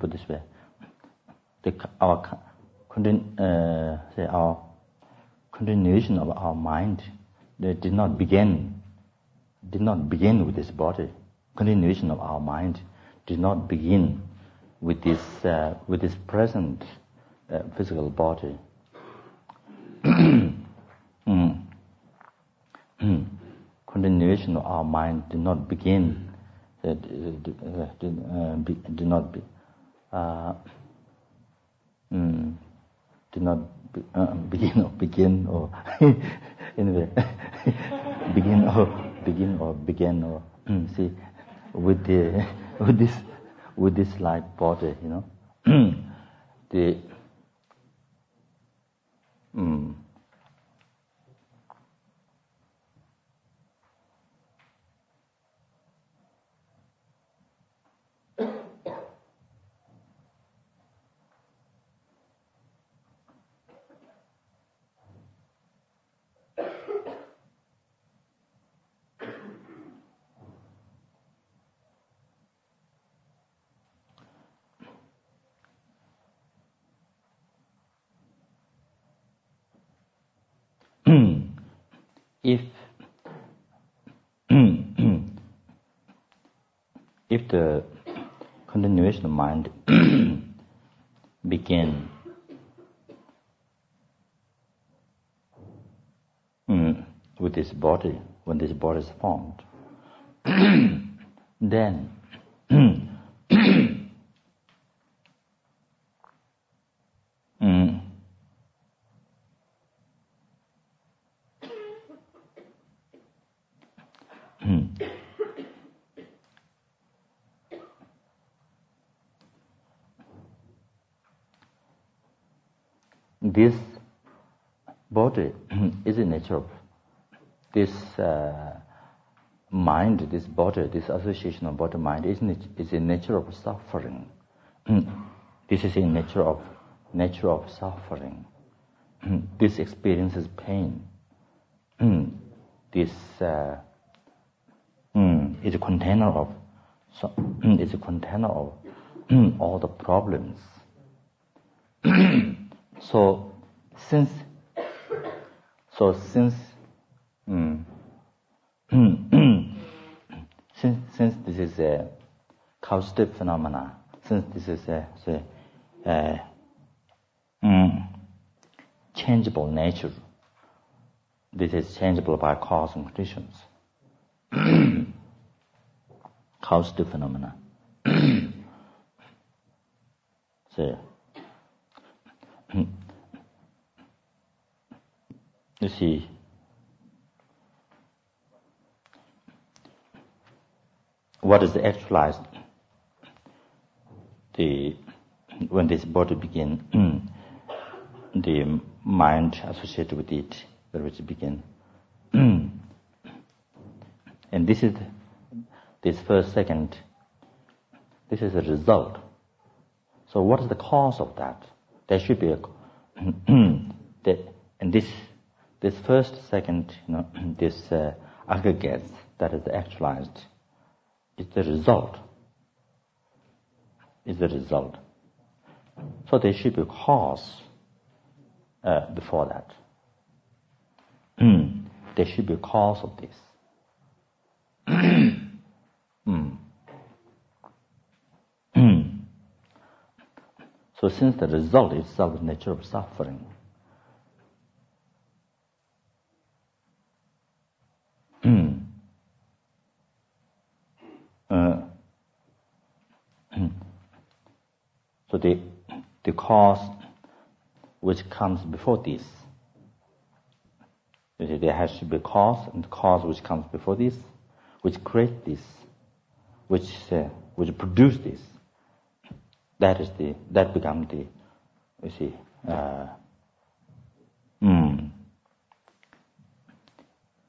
put this way, the, our, uh, say our continuation of our mind did not begin, did not begin with this body. Continuation of our mind did not begin with this, uh, with this present uh, physical body. mm. Continuation of our mind did not begin, uh, did, uh, did, uh, be, did not be, uh, mm, did not be, uh, begin or begin or anyway begin or begin or begin or mm, see with the with this with this light body you know. The mm, if if the continuation mind begin mm, with this body, when this body is formed, then this body is a nature of this uh, mind, this body, this association of body mind is, is a nature of suffering. this is a nature of nature of suffering. this experiences pain. this uh, is a container of so, is a container of all the problems. So since so since mm, since since this is a causative phenomena, since this is a, say, a mm, changeable nature, this is changeable by cause and conditions. causative phenomena. so you see, what is actualized? The when this body begin, the mind associated with it, the which begin, and this is this first second. This is a result. So, what is the cause of that? there should be a that and this this first second you know this uh, aggregate that is actualized is the result. Is the result. So there should be cause uh, before that. There should be cause of this. Mm. So since the result itself is nature of suffering, hmm. uh, hmm. So the the cause which comes before this, there has to be cause, and cause which comes before this, which create this, which uh, which produce this. That is the, that becomes the, you see, uh, mm,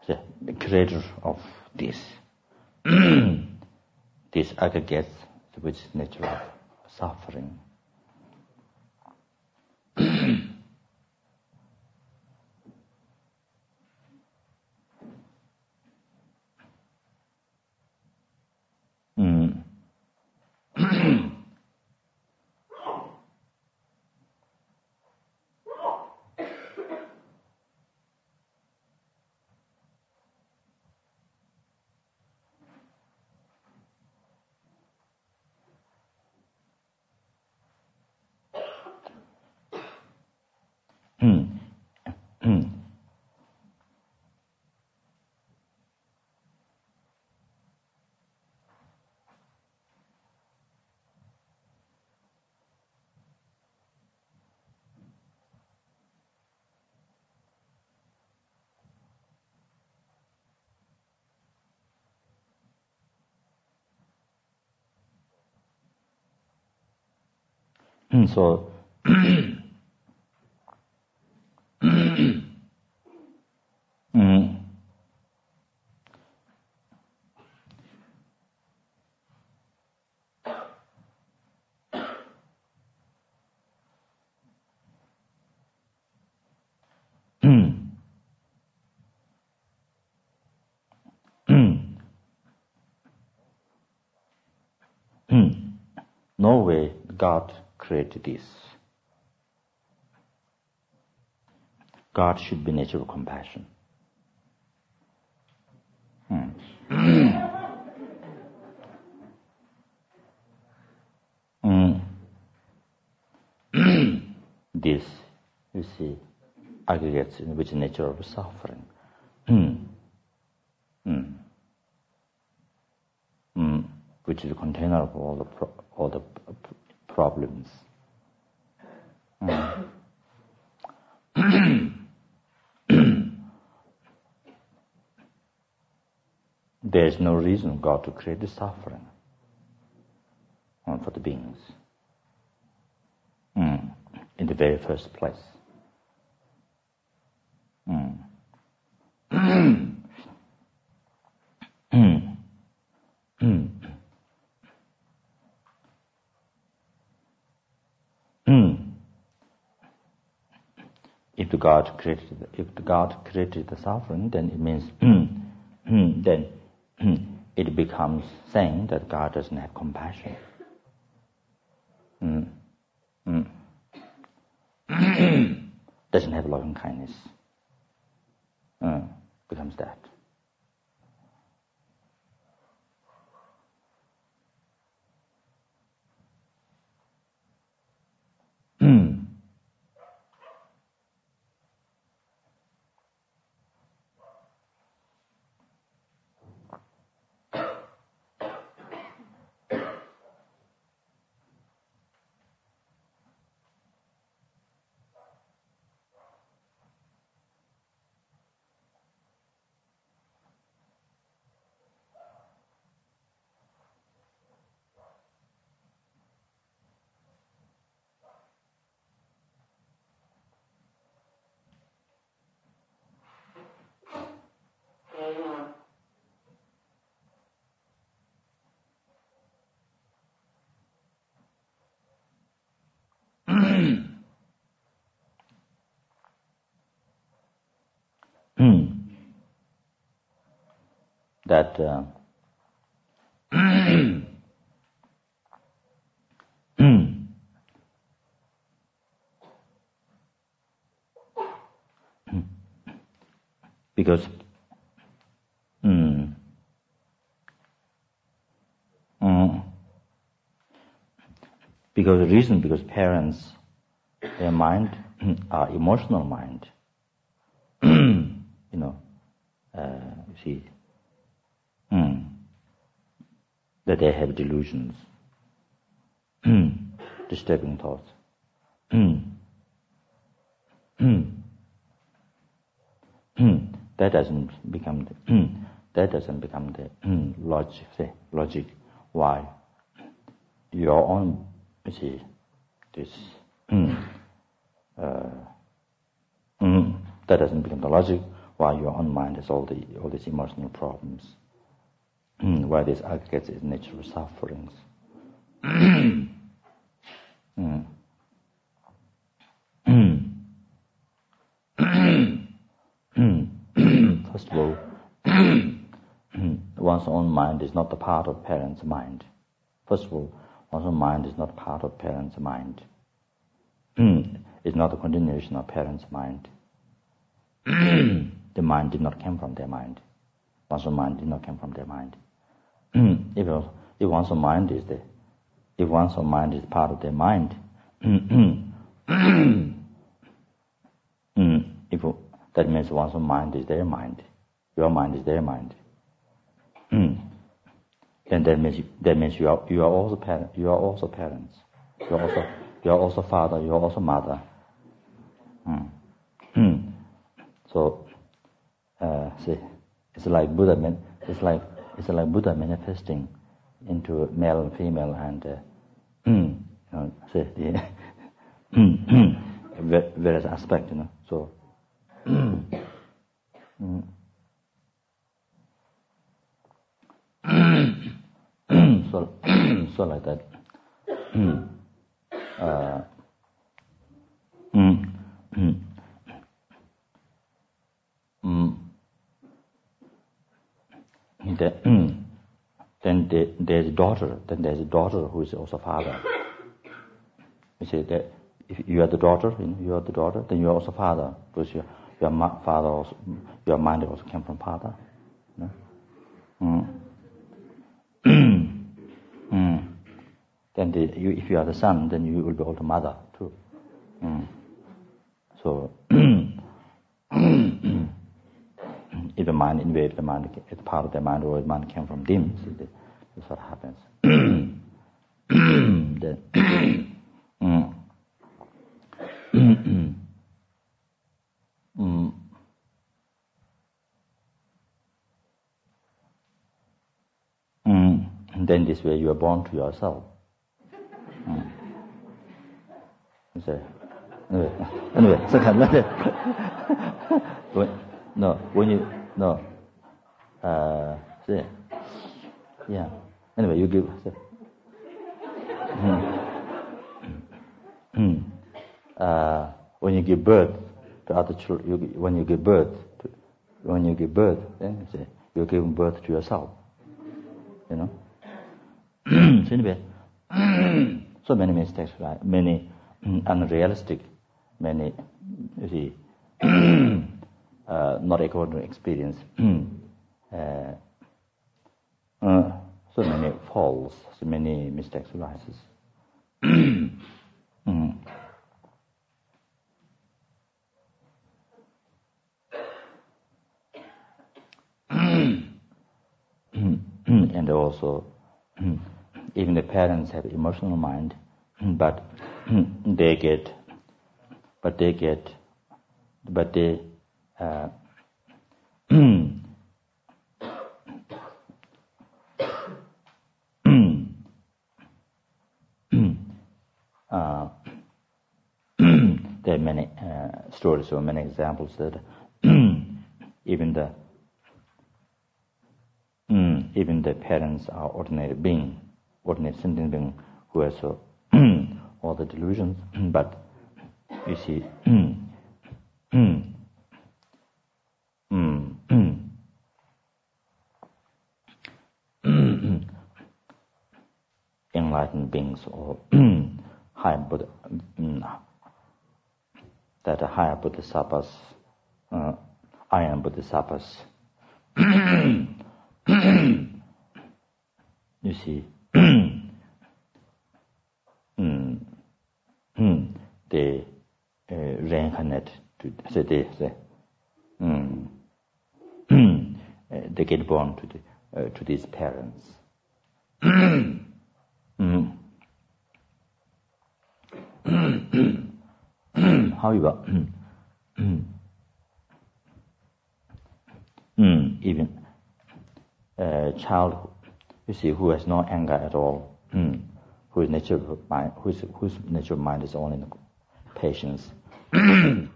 the, the creator of this, this aggregates which nature of suffering mm so no way God created this. God should be nature of compassion. Hmm. mm. this, you see, aggregates in which nature of suffering. Mm. Mm. Which is the container of all the all the problems. Mm. there is no reason God to create the suffering for the beings mm. in the very first place. Mm. if God created, if God created the suffering, then it means then it becomes saying that God doesn't have compassion. Mm. Mm. doesn't have loving kindness. Mm. Becomes that. That uh, because mm, mm, because the reason because parents their mind are emotional mind. You know uh, you see Mm. That they have delusions, disturbing thoughts. that doesn't become the, that doesn't become the logic. The logic why your own you see this uh, that doesn't become the logic why your own mind has all the all these emotional problems. Why this aggregates is natural sufferings. First of all, one's own mind is not the part of parent's mind. First of all, one's own mind is not part of parent's mind. it's not a continuation of parent's mind. the mind did not come from their mind. One's own mind did not come from their mind. If, if one's mind is the, if one's mind is part of their mind, mm, if that means one's mind is their mind, your mind is their mind. Mm. Then that means that means you are you are also parent, you are also parents, you are also you are also father, you are also mother. Mm. Mm. So, uh, see, it's like Buddha. Meant it's like it's like Buddha manifesting into male and female, and uh, hmm, you know, see hmm, hmm, the various aspects. You know, so. so, so like that. uh, mm, mm, mm. The. Then the, there's a daughter. Then there's a daughter who is also father. You see that if you are the daughter, you, know, you are the daughter, then you are also father because your your father also, your mind also came from father. Mm. mm. Then the, you, if you are the son, then you will be also mother too. Mm. So if the mind invades the mind, it's part of the mind, or the mind came from them. See, this what happens. then, mm. mm. Mm. then this way you are born to yourself. Mm. Say, anyway, anyway, second, no, when you, No. Uh, see. Yeah. Anyway, you give. See. Mm. uh, when you give birth to other children, you, when you give birth, to, when you give birth, then you say you're giving birth to yourself. You know? so anyway, so many mistakes, right? Many unrealistic, many, you see, uh, not according to experience. uh, uh, so many faults, so many mistakes arises. mm. and also even the parents have emotional mind, but they get, but they get, but they, uh, uh, there are many uh, stories or many examples that even the Mm, even the parents are ordinary being, ordinary sentient being who has uh, all the delusions, but you see, mm, enlightened beings or higher Buddha, that higher Bodhisattvas, uh, arya Bodhisattvas, you see, mm, mm, they uh, reincarnate to say they say, mm, uh, they get born to the, uh, to these parents. However, even uh, child, you see, who has no anger at all, whose nature mind, whose, whose nature of mind is only patience. you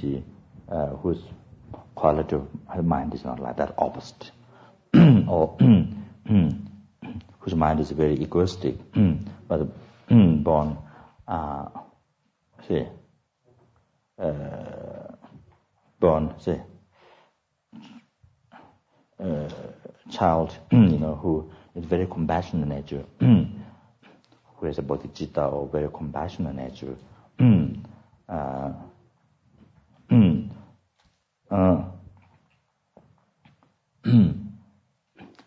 see, uh, whose quality of mind is not like that, opposite, or whose mind is very egoistic, but born, uh, see, uh, born, see, uh, child, you know, who is very compassionate nature, who has a bodhicitta or very compassionate nature, uh, uh,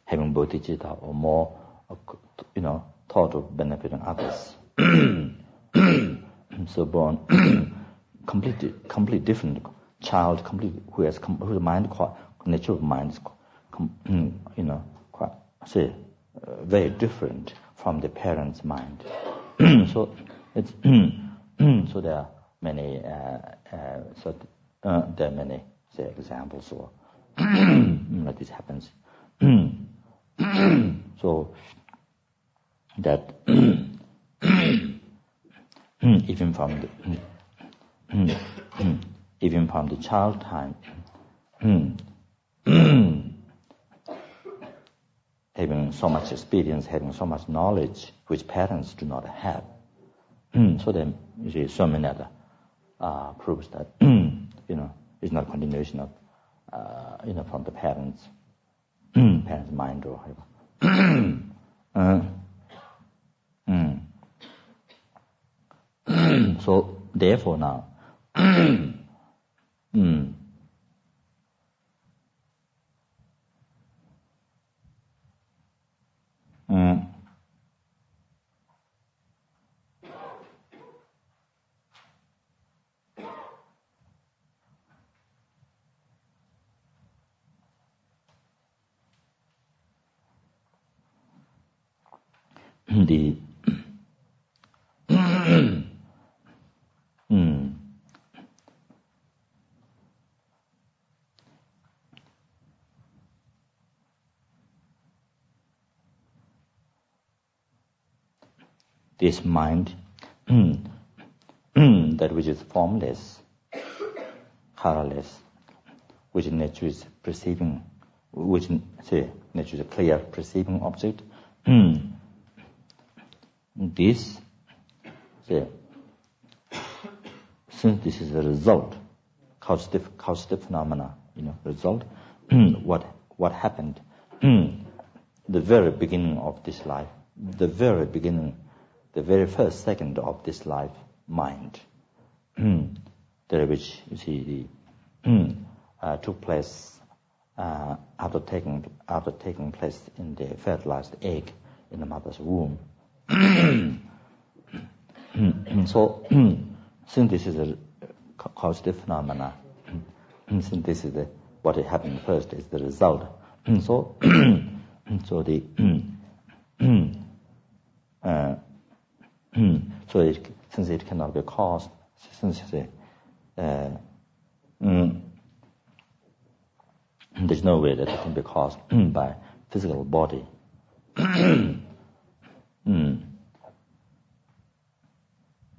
having bodhicitta or more, you know, thought of benefiting others. so born completely, completely different child, completely, who has, whose mind, quite, natural mind is, you know, quite, say, uh, very different from the parent's mind. so it's, so there are many, uh, uh, so uh, there are many, say, examples or like this happens. so that even from the even from the child time having so much experience, having so much knowledge which parents do not have. so then you see so many other uh, proves that you know it's not continuation of uh, you know from the parents parents mind or whatever. uh, so therefore now, this mind that which is formless, colorless, which nature is perceiving, which say nature is a clear perceiving object. this, say, since this is a result, causative, causative phenomena, you know, result, what what happened, the very beginning of this life, the very beginning the very first second of this life mind, which you see the, uh, took place uh, after taking after taking place in the fertilized egg in the mother's womb. so, since this is a causative phenomena, since this is the, what happened first is the result. so, so the uh, so it, since it cannot be caused, since uh, mm, there's no way that it can be caused by physical body. mm.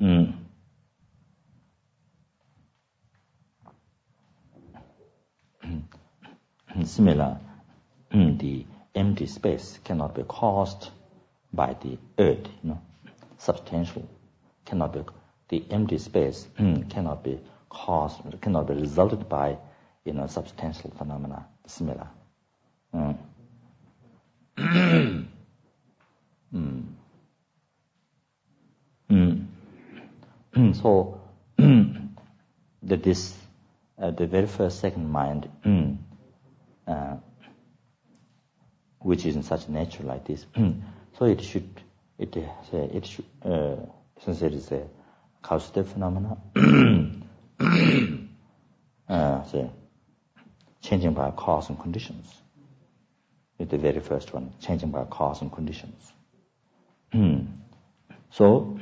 Mm. Similar, the empty space cannot be caused by the earth, you know substantial, cannot be, the empty space cannot be caused, cannot be resulted by, you know, substantial phenomena similar. Mm. mm. Mm. so that this, uh, the very first second mind, uh, which is in such nature like this, so it should it is it should, uh, since it is a causative phenomena, uh, so changing by cause and conditions. It's the very first one, changing by cause and conditions. so,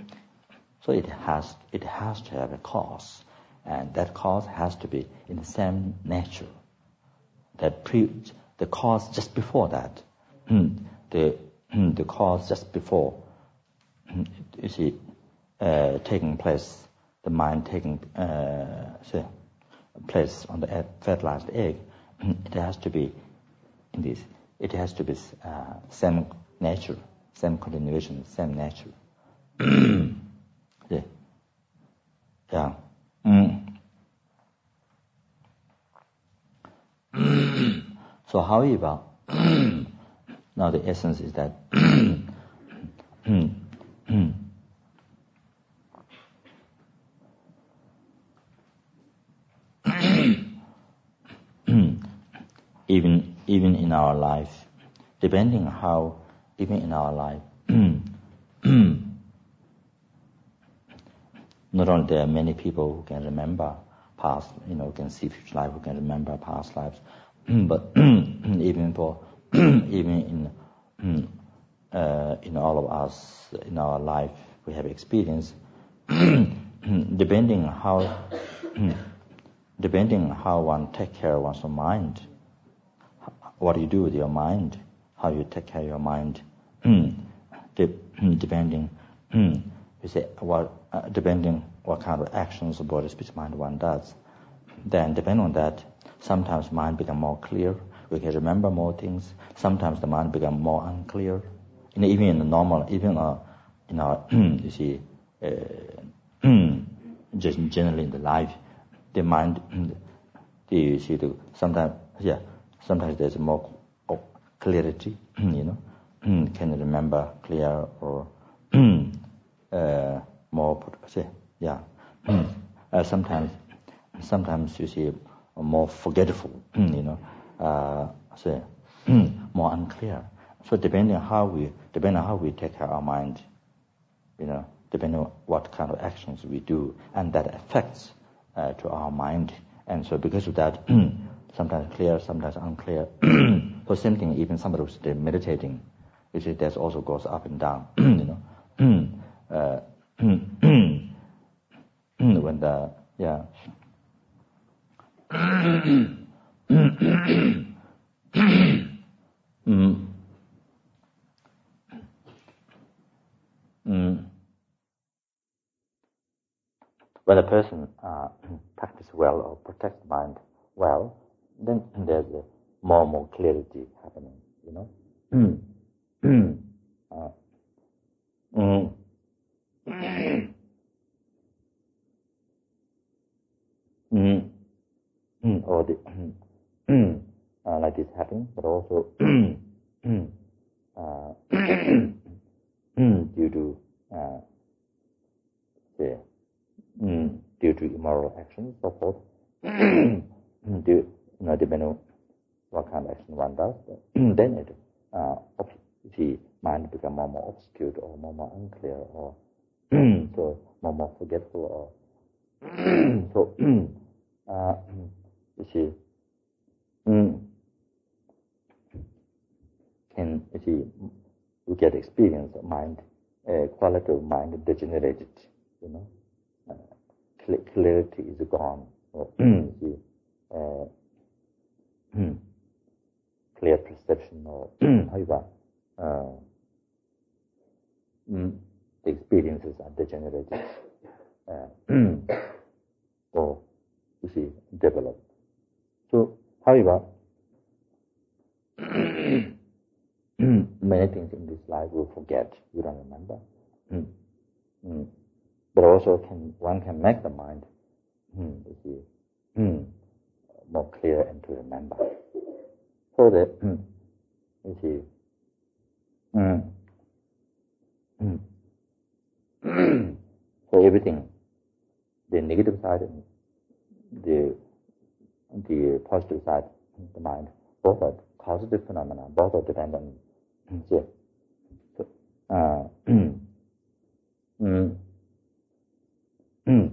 so it has it has to have a cause, and that cause has to be in the same nature. That pre, the cause just before that, the the cause just before you see, uh, taking place, the mind taking uh, place on the fertilized egg, it has to be in this. It has to be uh, same nature, same continuation, same nature. yeah. yeah. Mm. so, however, now the essence is that Hmm. Even even in our life, depending how even in our life, not only there are many people who can remember past, you know, can see future life, who can remember past lives, but even for even in uh, in all of us in our life we have experience, depending how depending how one take care of one's mind, what you do with your mind, how you take care of your mind, depending you say what uh, depending what kind of actions body speech mind one does. Then depending on that. Sometimes mind become more clear. We can remember more things. Sometimes the mind become more unclear. And even in the normal even uh, in our you see uh, just generally in the life the mind the you see the sometimes yeah sometimes there's more clarity you know can remember clear or uh, more, say, yeah. uh, sometimes, sometimes you see more forgetful, you know, uh, say, more unclear. So depending on how we, depending on how we take care of our mind, you know, depending on what kind of actions we do, and that affects uh, to our mind. And so because of that, sometimes clear, sometimes unclear. so same thing, even somebody who's meditating, you see, that also goes up and down, you know. uh, when the yeah mm. Mm. when a person uh, practice well or protects mind well, then there's more and more clarity happening, you know. uh, mm. mm. Mm. Or the, uh, like this happening, but also uh, due to uh, the, due to immoral actions, so forth. due, you know, depending on what kind of action one does, then it, uh, the mind become more and more obscured or more and more unclear or so more more forgetful or so uh, you see mm, can you get experience of mind uh, quality of mind degenerated you know uh, clarity is gone. Or, you uh, clear perception or how you uh, mm, the experiences are degenerated uh, or you see develop. So, however, many things in this life we forget, we don't remember. Mm. Mm. But also can one can make the mind you see, more clear and to remember. So mm, you see mm, mm, everything, the negative side and the the positive side the mind, both are causative phenomena, both are dependent. On so, uh, mm,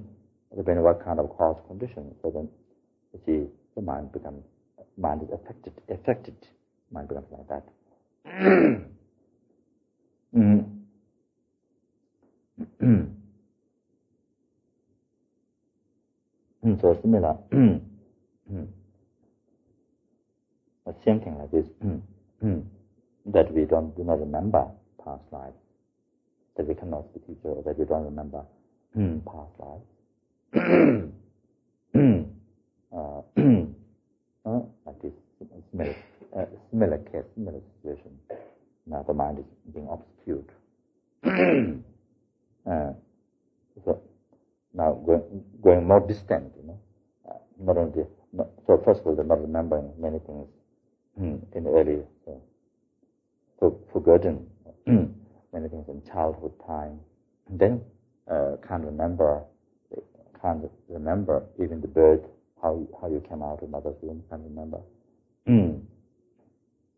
depending on what kind of cause condition, so then you see the mind becomes mind is affected affected, mind becomes like that. mm. so similar, a same thing like this, that we don't do not remember past lives, that we cannot see future, or that we don't remember past lives. Similar, uh, case, similar situation. Now the mind is being obscured. Uh, so now going, going more distant, you know, uh, not only, not, so first of all, they're not remembering many things hmm, in early, so, for, forgotten many things in childhood time. And then uh, can't remember, can't remember even the birth, how how you came out of mother's womb, can't remember. Hmm.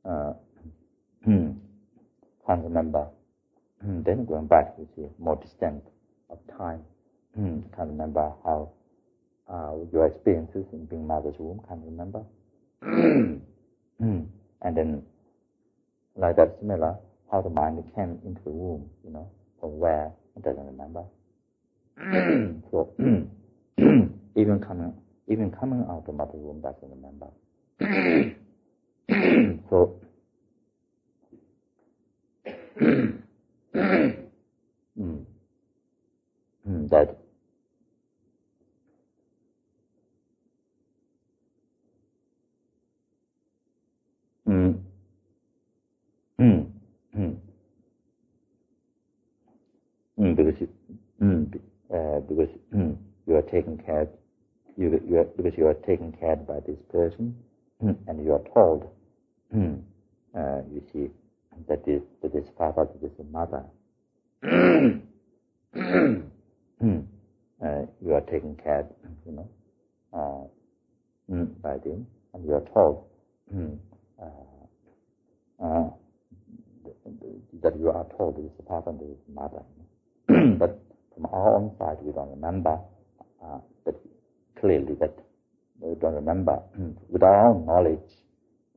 uh, hmm. can't remember hmm. then going back, you see, more distant of time. can't remember how uh, your experiences in being mother's womb, can't remember. and then, like that, similar, how the mind came into the womb, you know, from where, it doesn't remember. so, even coming, even coming out of mother's womb doesn't remember. So, mm, that mm, mm, mm, mm, because you, mm, uh, because mm, you are taken care, you, you are, because you are taken care by this person, mm, and you are told, mm, uh, you see, that is that is father, that is mother. uh, you are taken care, you know, uh, mm, by them, and you are told mm, uh, uh, that you are told this is father and this is mother. but from our own side, we don't remember uh, that clearly that we don't remember. With our own knowledge.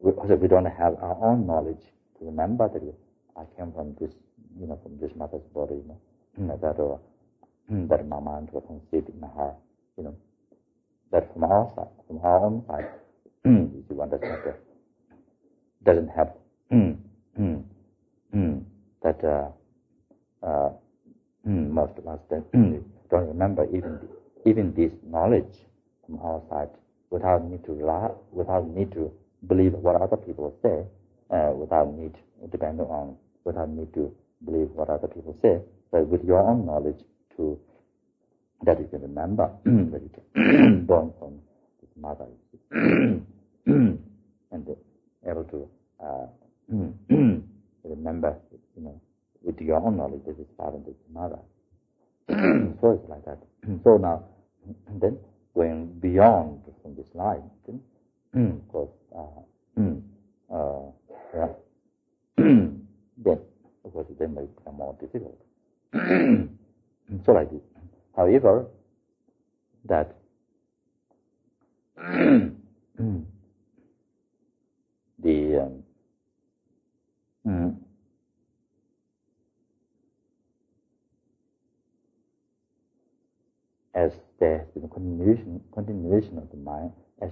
We, we don't have our own knowledge to remember that I came from this, you know, from this mother's body, you know, that or that my mind was conceived in her, you know, that from our side, from our own side, you see, one doesn't have, doesn't have that uh, uh, most of us don't remember even even this knowledge from our side without need to rely, without need to believe what other people say, uh, without need depending on without need to believe what other people say, but with your own knowledge to that you can remember that you can born from this mother and able to uh, remember, you know, with your own knowledge that father and this mother. so it's like that. so now, then going beyond from this life, uh, yeah, then, of course, then may become more difficult. so like this. However, that the um, mm, as has been continuation continuation of the mind as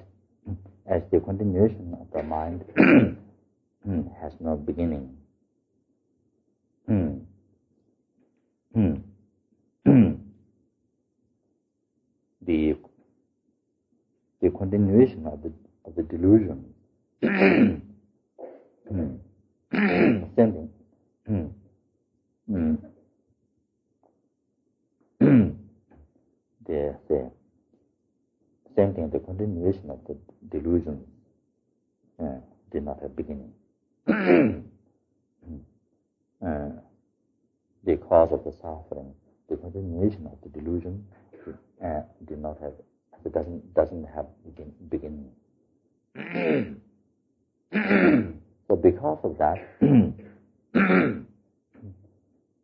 as the continuation of the mind has no beginning. the the continuation of the of the delusion. Same thing. The, the same thing, the continuation of the delusion uh, did not have beginning. uh, the cause of the suffering, the continuation of the delusion uh, did not have, it doesn't, doesn't have begin, beginning. so because of that,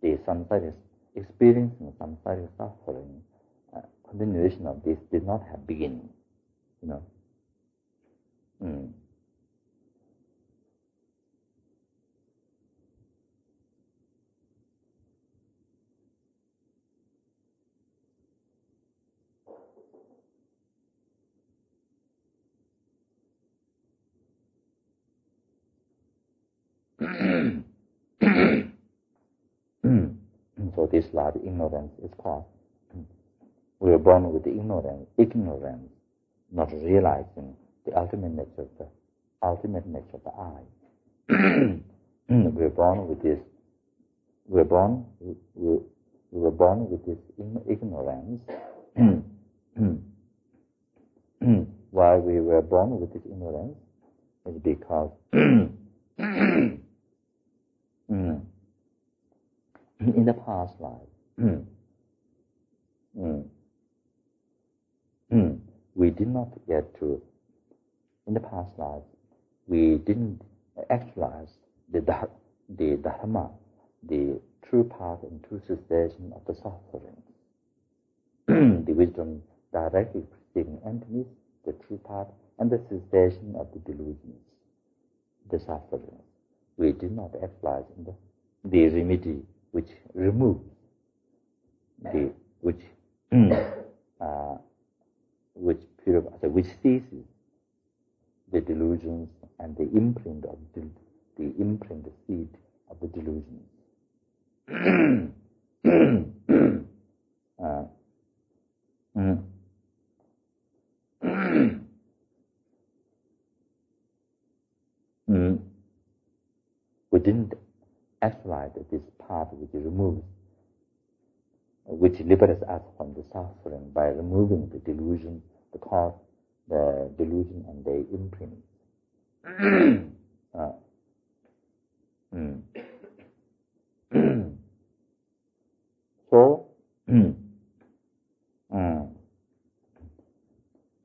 the samsara is experiencing samsara suffering, continuation of this did not have beginning, you know. Mm. so this large ignorance is called. We are born with ignorance, ignorance, not realizing the ultimate nature of the ultimate nature of the I. we are born with this. We are born. We, we, we were born with this ignorance. Why we were born with this ignorance is because Mm. In the past life, mm. Mm. we did not get to, in the past life, we didn't actualize the, the Dharma, the true path and true cessation of the suffering. the wisdom directly perceiving emptiness, the true path, and the cessation of the delusions, the suffering. We did not exercise the, the remedy which removes the which uh, which purifies, which ceases the delusions and the imprint of the, the imprint, the seed of the delusions. uh, mm. mm. We didn't exercise this path which removes, which liberates us from the suffering by removing the delusion, the cause, the delusion and the imprint. uh, mm. so, mm,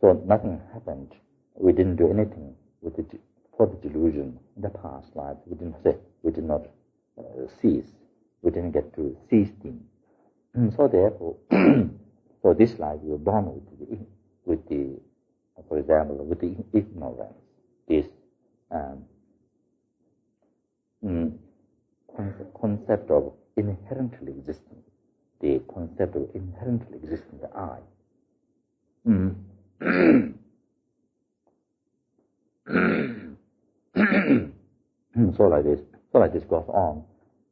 so nothing happened. We didn't do anything with the, for the delusion in the past life. We didn't say, we did not uh, cease. We didn't get to cease things. so therefore, for this life we were born with the, with the, for example, with the ignorance, this um, mm, concept of inherently existing, the concept of inherently existing the I. Mm. so like this, so like this goes on.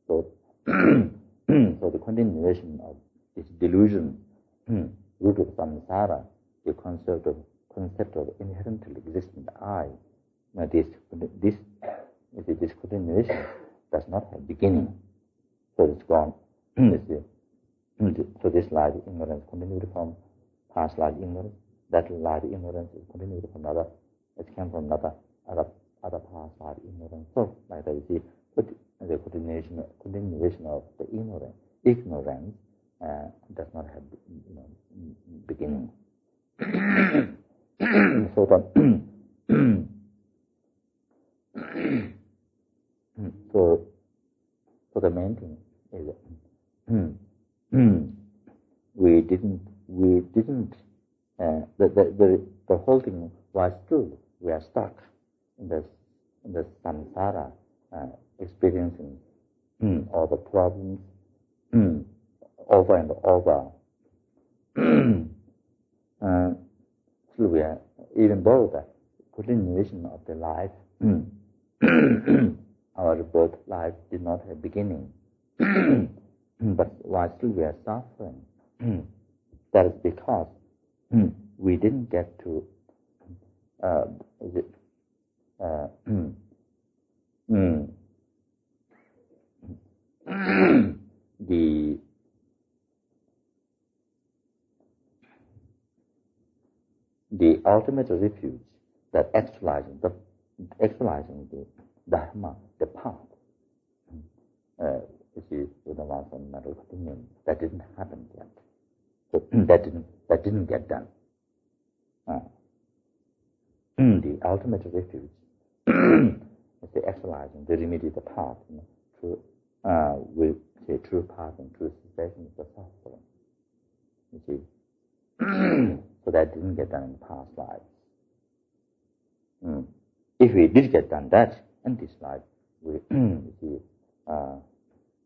So, so the continuation of this delusion, root of samsara, the concept of concept of inherently existing I. Now this this this continuation does not have beginning, so it's gone. so this of ignorance continued from past life ignorance. That life ignorance is continued from another. It came from another other other past life ignorance. So like that you see, but the continuation continuation of the ignorance ignorance uh, does not have you know beginning. So that so, so the main thing is we didn't, we didn't, uh, the, the, the, the whole thing was true. We are stuck in the, in the samsara, uh, experiencing all the problems over and over. Uh, are, even though the continuation of the life our birth life did not have beginning. but while still we are suffering, that is because we didn't get to uh, it, uh, the the ultimate refuge that actualizing the actualizing the Dharma, the path. Uh, you see, with the one fundamental opinion, that didn't happen yet. So that didn't that didn't get done. Uh, the ultimate refuge is the actualizing, the remedy, the path, you know, uh, with the true path and true cessation of the suffering. You see, so that didn't get done in past lives. Mm. If we did get done that in this life, we see uh,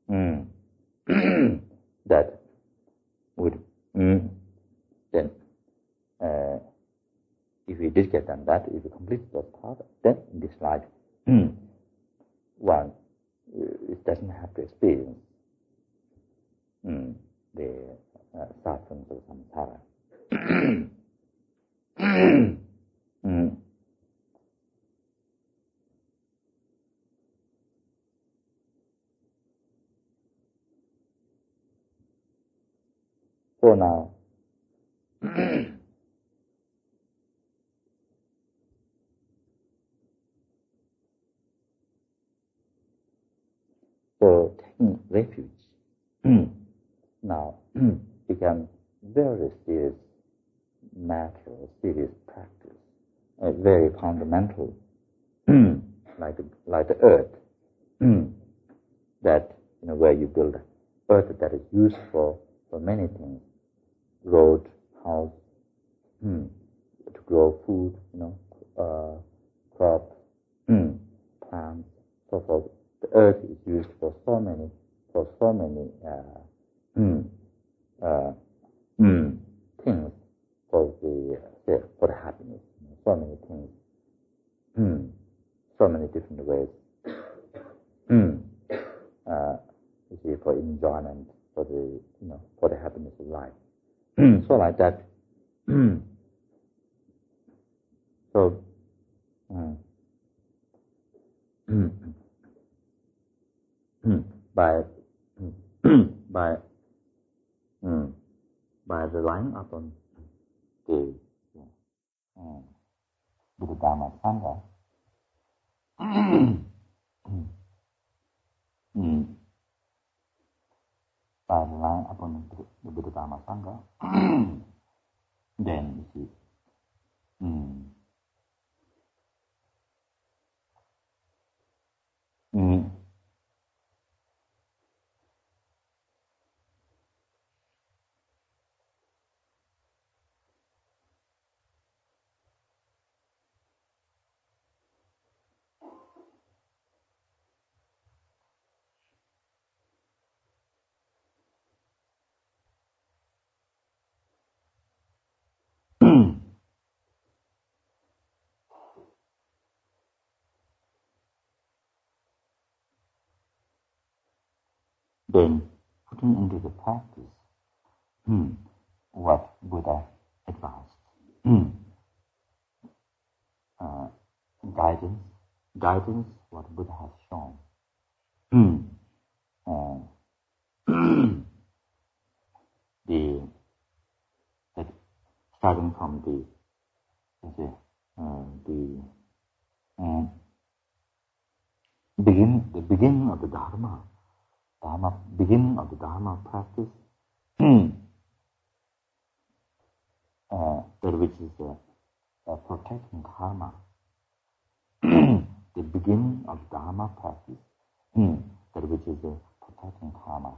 mm, that would mm, then uh, if we did get done that, if we complete that part, then in this life, one uh, it doesn't have to experience mm, the uh, suffering of samsara. So now, for taking refuge. Now become very serious matter, serious practice, a very fundamental, like like the earth, that you know where you build earth that is useful for many things. road, house, mm, to grow food, you know, uh, crops, mm, plants, so forth. The earth is used for so many, for so many uh, mm, uh, things for the uh, for the happiness. So many things, mm, so many different ways. Mm, uh, you see, for enjoyment, for the you know, for the happiness of life. so like that. so. By by um, by relying upon the um, Buddha Dharma Sangha, mm, by relying upon the Buddha Dharma then putting into the practice hmm, what Buddha advised. Hmm. Uh, guidance, guidance, what Buddha has shown. Hmm. Uh, the, the starting from the the, uh, the um, begin the beginning of the Dharma Dharma, beginning of the Dharma practice, uh, that which is uh, uh, protecting karma. the beginning of Dharma practice, that which is uh, protecting karma.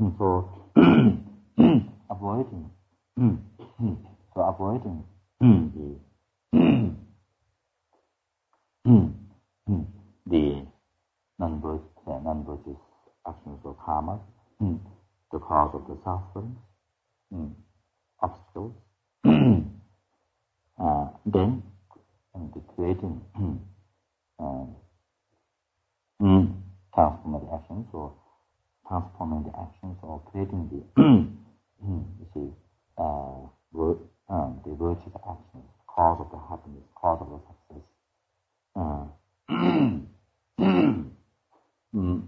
Hmm. so avoiding, hmm. hmm. so avoiding the the non-virtuous, non-virtuous actions of karma, the cause of the suffering, obstacles. uh, then, and the creating uh, transforming the actions or transforming the actions or creating the you see uh, word, uh, the virtuous actions, cause of the happiness, cause of the success. Uh, mm.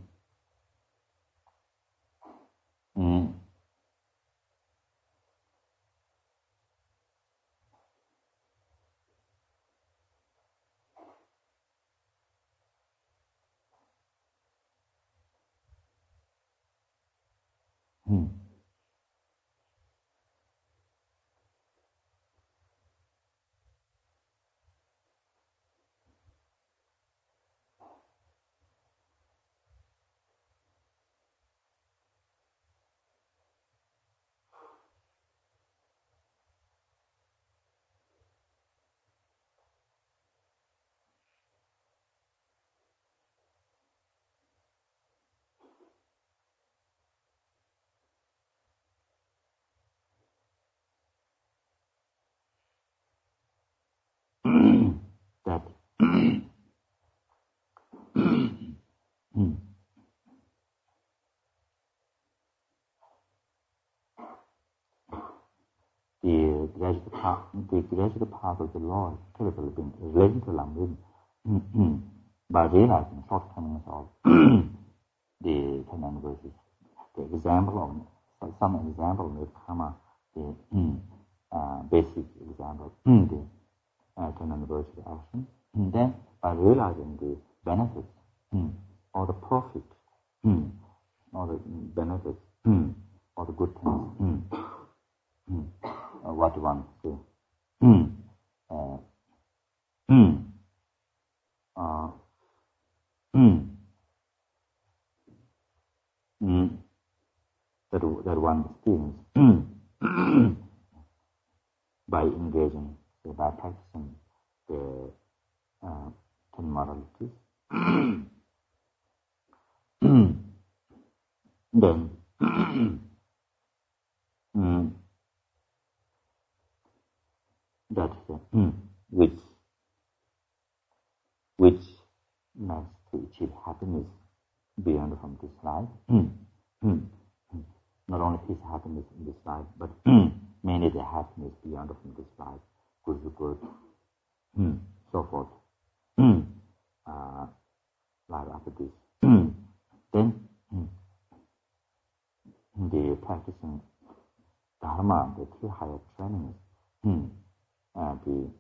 Mm. Mm. that the gradual part, the gradual part of the Lord developing relating to Lamrim by realizing shortcomings of the ten verses. The example of some example of karma, the mm, uh, basic example, mm, the uh, ten verses action. And then by realizing the benefits mm, or the profit or the benefits or the good things what one uh, uh, that, that one experience. By engaging, by practicing the uh, ten moralities, then mm, that which which means to achieve happiness beyond from this life. Mm, mm, mm. Not only his happiness in this life, but mainly the happiness beyond from this life, good, good, mm, so forth. Uh, life after this. Then the practicing dharma, the three higher trainings, uh, the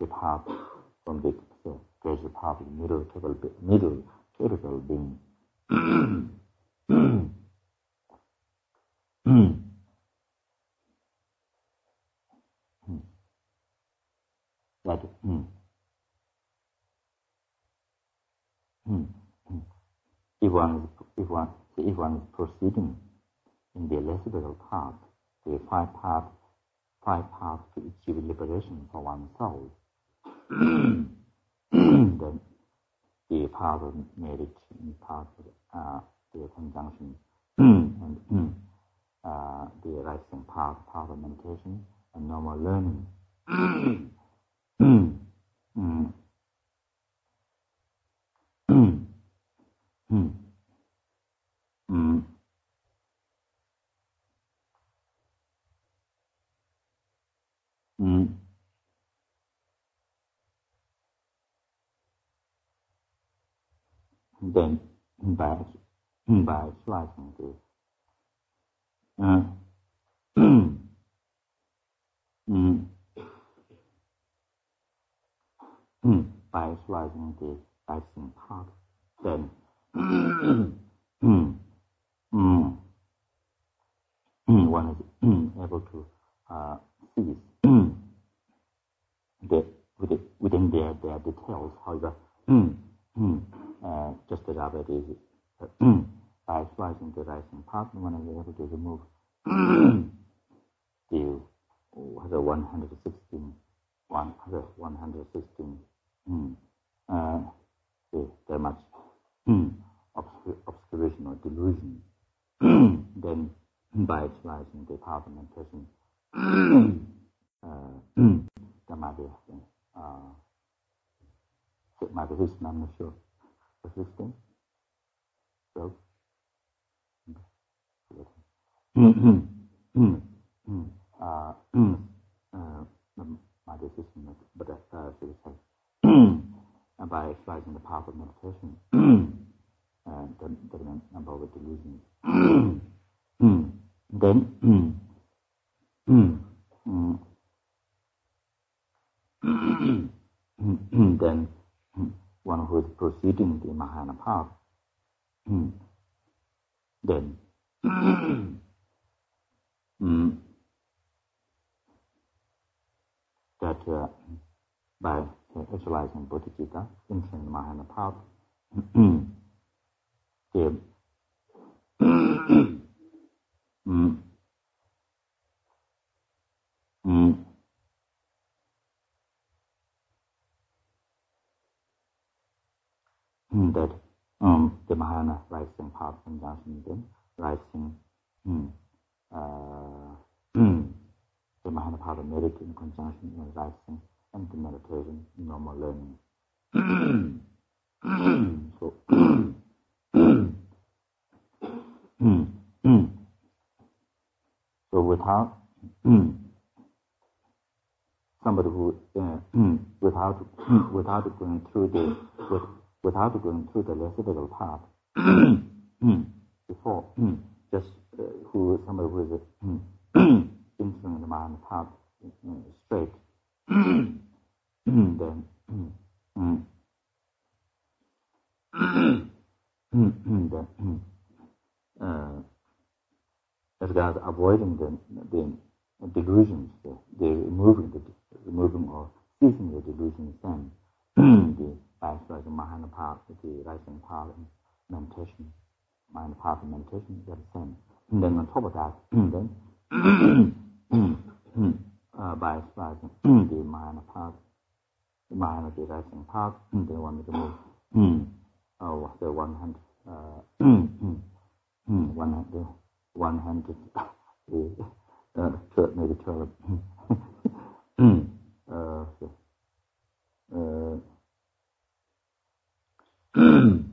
the path from the, gradual path, the middle capable, middle capable being. that if one is if one if one is proceeding in the elicited path, the five paths five paths to achieve liberation for one's soul, then the path of merit path of uh, the conjunction and uh, the rising path, path of meditation and normal learning. Mm. Mm. Mm. Then by by slicing the uh, mm, mm. by slicing the slicing part, then mm, mm, one is able to uh, the, within their, their details, however, uh, just as it is, by slicing the rising part, one is able to remove the, other 116, one other 116 mm, uh, very much mm, obscuration or delusion, then by utilizing the meditation, uh, there might be uh, it might be I'm not sure. Persisting. So, uh, uh, my decision, but uh, so to say. by exercising the power of meditation and the, the number of delusions. then then one who is proceeding the Mahayana path, then. That uh, by visualizing Bodhicitta, entering the Mahayana path, the mm, mm, that um, the Mahayana rising path conjunction then rising mm, uh, the Mahayana path merit in conjunction with rising and the meditation, normal learning. so, so without somebody who uh, without without going through the with, without going through the reciprocal path mm-hmm. mm. before mm. just uh, who somebody who is uh, entering the mind path uh, straight. Mm-hmm. Then mm-hmm. then uh, as regards avoiding the, the delusions, the, the removing the removing or ceasing the delusions, then the as like Mahayana path, the rising path, meditation, mind path meditation, that's the same. And then on top of that, then by slicing the minor part, the minor deriving part, they want to move oh, the one hand, uh, one hand, one hand, the uh, twelve, maybe twelve. uh, uh, uh, then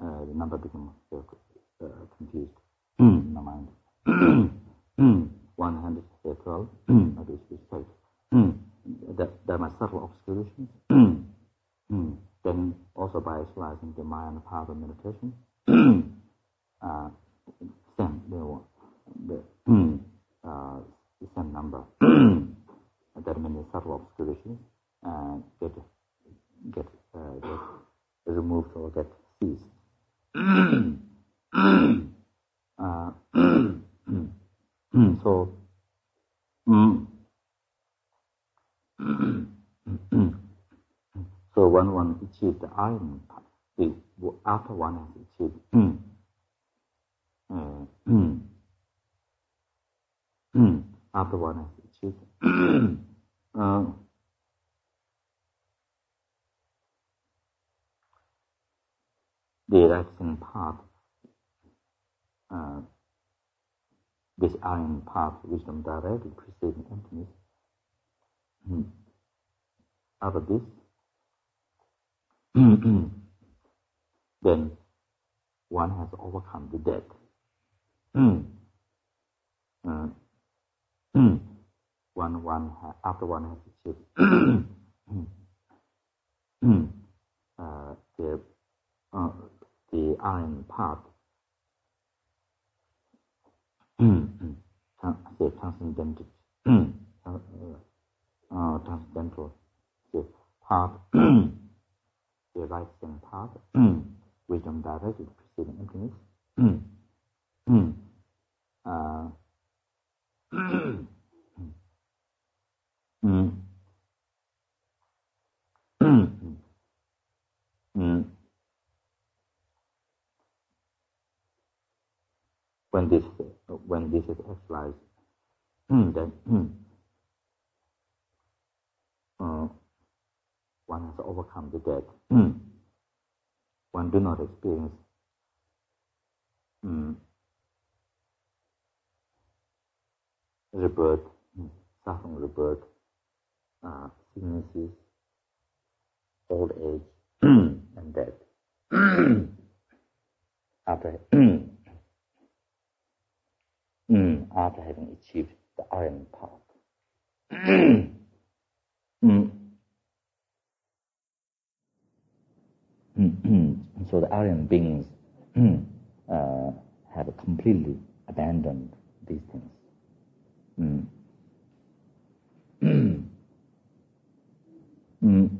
uh, the number becomes uh, confused in my mind. One hundred twelve, maybe it's safe. that there are subtle obscurations. then also by slicing the mind part of meditation, uh, same the, the uh, same number. Are many subtle obscurations uh, get get uh, get removed or get ceased. uh, so, so when one achieves the arya, the, after one has achieved, uh, after one has achieved, uh, the relaxing part, uh, this arya part, wisdom directly preceding emptiness. Mm. After this, then one has overcome the death. Mm. Uh, one, one, after one has achieved uh, the uh, the arya part, the transcendental, uh, uh, transcendental, the part, the right hand part, wisdom directed preceding emptiness. uh, mm. mm. when this when this is exercised, then uh, one has overcome the death. one do not experience. Um, rebirth, suffering rebirth, uh, sicknesses, old age, and death. After mm, after having achieved the arya path. mm. so the Aryan beings uh, have completely abandoned these things. Mm. Mm.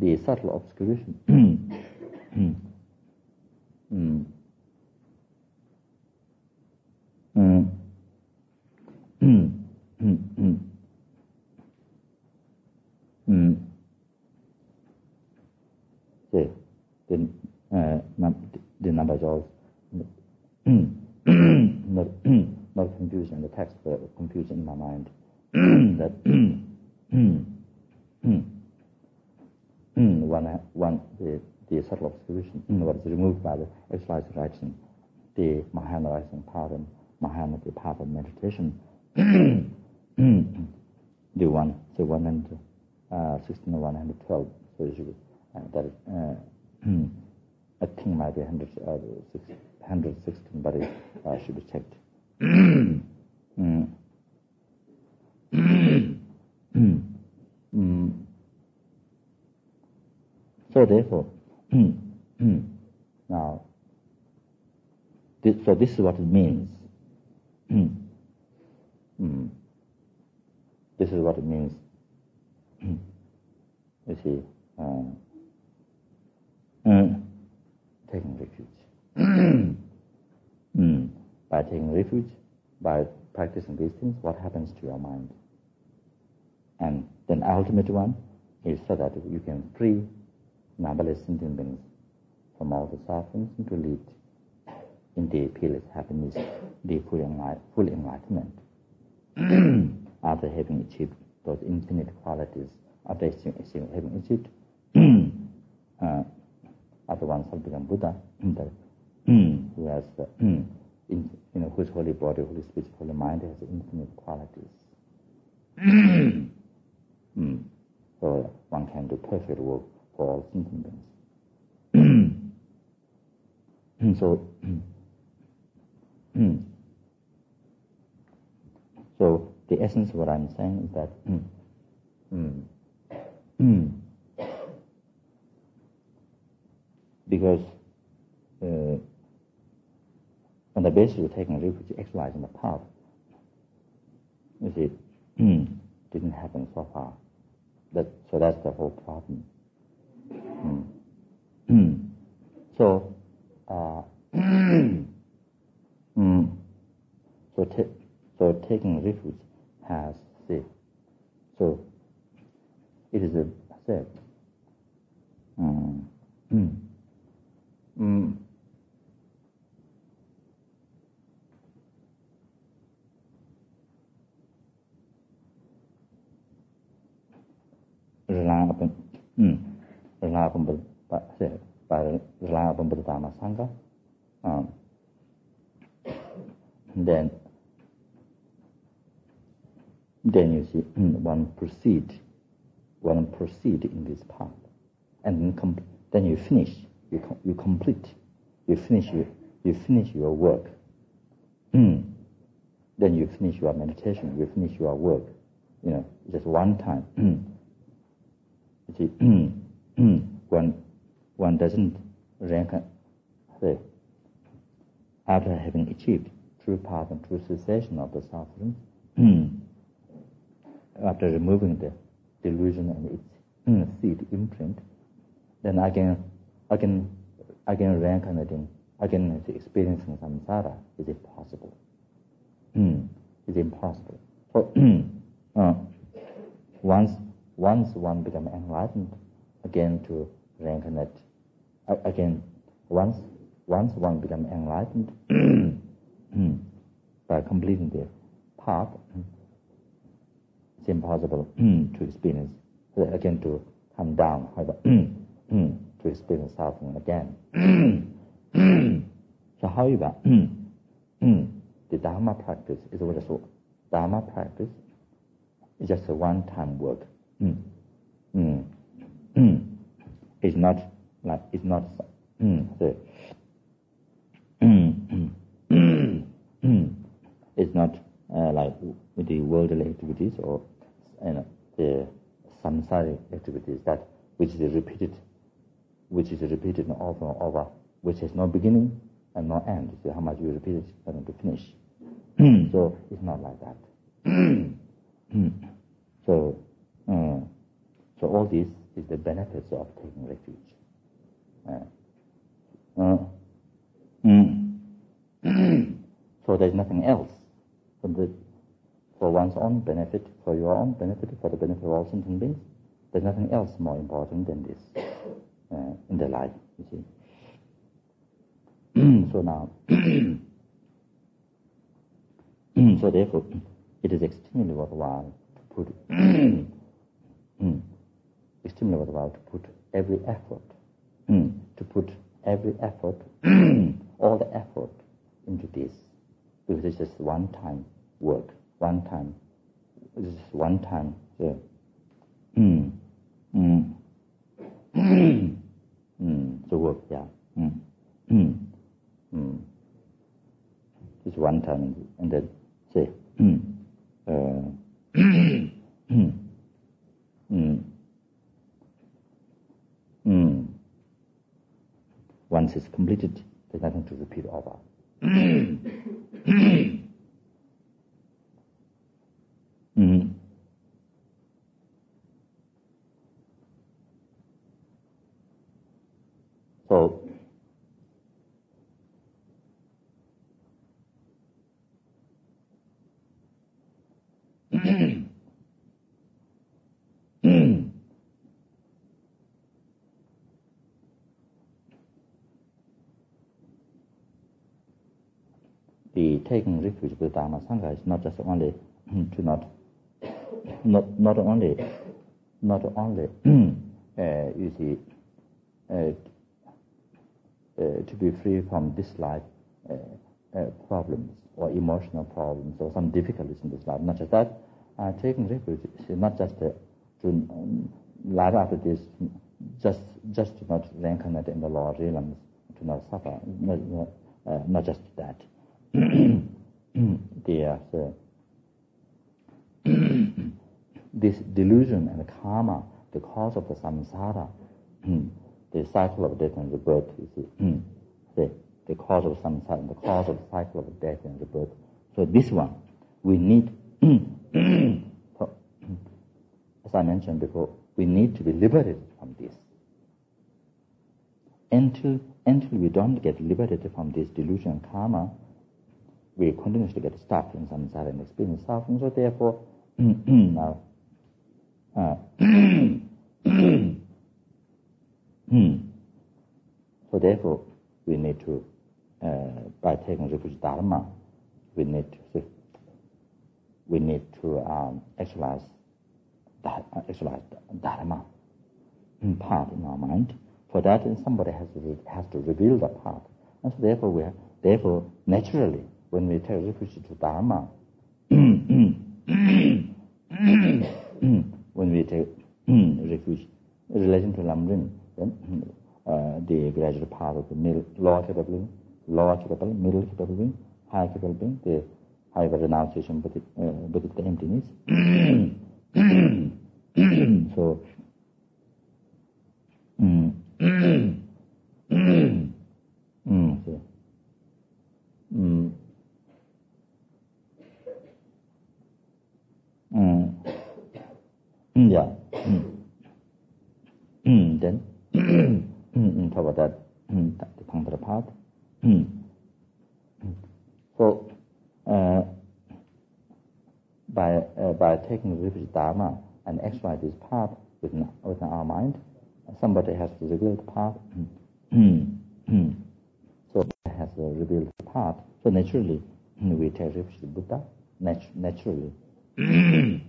the subtle obscuration. mm. Mm. Mm. the, the, uh, the number of not, not confusion, the text uh, confusion in my mind. that one, one, the, the subtle obscuration was removed by the exercise direction, the Mahayana rising and Mahayana the path of meditation. the one, the one and uh, 16 one and 12. So should, uh, that is, uh, I think might be 100, uh, 116, but it uh, should be checked. mm. mm. So therefore, now, this, so this is what it means. mm. This is what it means. you see, um, mm. taking refuge. mm. By taking refuge, by practicing these things, what happens to your mind? And then ultimate one is so that you can free numberless sentient beings from all the sufferings and to lead in the peerless happiness, the full, full enlightenment. After having achieved those infinite qualities, after having achieved, uh, after oneself become Buddha, who has the, in, you know, whose holy body, holy speech, holy mind has infinite qualities. mm. So one can do perfect work for all sentient beings. Hmm. so, hmm. so the essence of what I'm saying is that hmm. because uh, on the basis of taking refuge, exercising the exercise in the path, you see, didn't happen so far. That, so that's the whole problem. So, uh, mm, so, ta so taking refuge has said. so it is a said. Mm. Upon, upon by, by Buddha Dharma Sangha, um, hmm. then then you see hmm, one proceed, one proceed in this path, and then, then you finish, you com you complete, you finish your, you finish your work. Hmm. then you finish your meditation, you finish your work, you know, just one time. you see, one one doesn't rank, say, after having achieved true path and true cessation of the suffering, after removing the delusion and its seed imprint, then again, again, again reincarnating, again experiencing samsara is impossible. It's impossible. So uh, once once one become enlightened, again to reincarnate, again once once one become enlightened by completing the path it's impossible to experience. Again, to come down, however, to experience suffering again. so, however, the Dharma practice is what so. Dharma practice is just a one-time work. Mm. It's not like it's not the it's not uh, like the worldly activities or you know, the samsaric activities that which is repeated, which is repeated over and over, which has no beginning and no end. So how much you repeat it, going to finish. so it's not like that. so, uh, so all this is the benefits of taking refuge. Uh, uh, so there's nothing else. So the, for one's own benefit, for your own benefit, for the benefit of all sentient beings. There's nothing else more important than this uh, in their life, you see. so now, so therefore, it is extremely worthwhile to put, extremely worthwhile to put every effort, to put every effort, all the effort into this, because it's just one-time work. One time. This is one time. So, mm, mm, mm, so work, yeah. Mm, mm, mm. Just one time, and then say, mm, uh, mm. Once it's completed, there's nothing to repeat over. Mm-hmm. So, the refuge Dharma Sangha is not just only to not, not, not only, not only, uh, you see, uh, uh, to be free from this life uh, uh, problems or emotional problems or some difficulties in this life. Not just that, uh, taking refuge is not just to um, live after this, just just to not reincarnate in the lower realms, to not suffer, not, not just that. Mm. There's this delusion and karma, the cause of the samsara, mm, the cycle of death and rebirth, you see, mm. the, the cause of samsara, the cause of the cycle of death and rebirth. So this one, we need, as I mentioned before, we need to be liberated from this. Until, until we don't get liberated from this delusion karma, we continuously get stuck in samsara and experience suffering. So therefore, now, uh, so therefore, we need to, uh, by taking refuge dharma, we need to, we need to um, exercise, exercise dharma part in our mind. For that, somebody has to has to reveal that part, and so therefore, we are, therefore naturally when we take refuge to Dharma, when we take refuge in relation to Lamrim, then uh, the gradual path of the middle, lower capable being, lower capable, middle capable being, higher capable being, the higher renunciation, but it, uh, but the emptiness. so, Dharma and exercise this part within, within our mind, somebody has to reveal the part. so has to reveal the part. So naturally, we take refuge to Buddha. Nat- naturally, then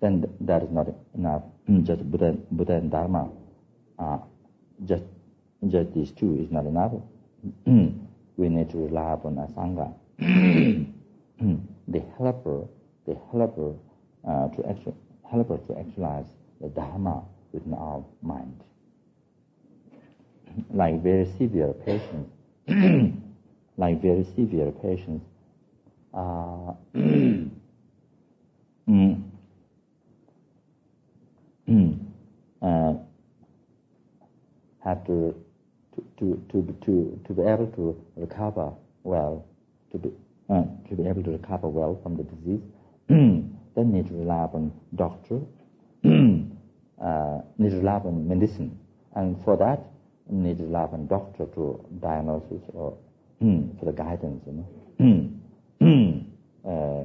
then that is not enough. Just Buddha, Buddha and Dharma, uh, just just these two is not enough. we need to rely upon a Sangha, the helper, the helper uh, to actual, helper to actualize the Dharma within our mind like very severe patients, like very severe patients, uh, mm, uh, have to to, to, to, to, be able to recover well, to be, uh, to be able to recover well from the disease, then need to rely on doctor, uh, need to rely on medicine. And for that, need to lab and doctor to diagnosis or for the guidance, you know, uh,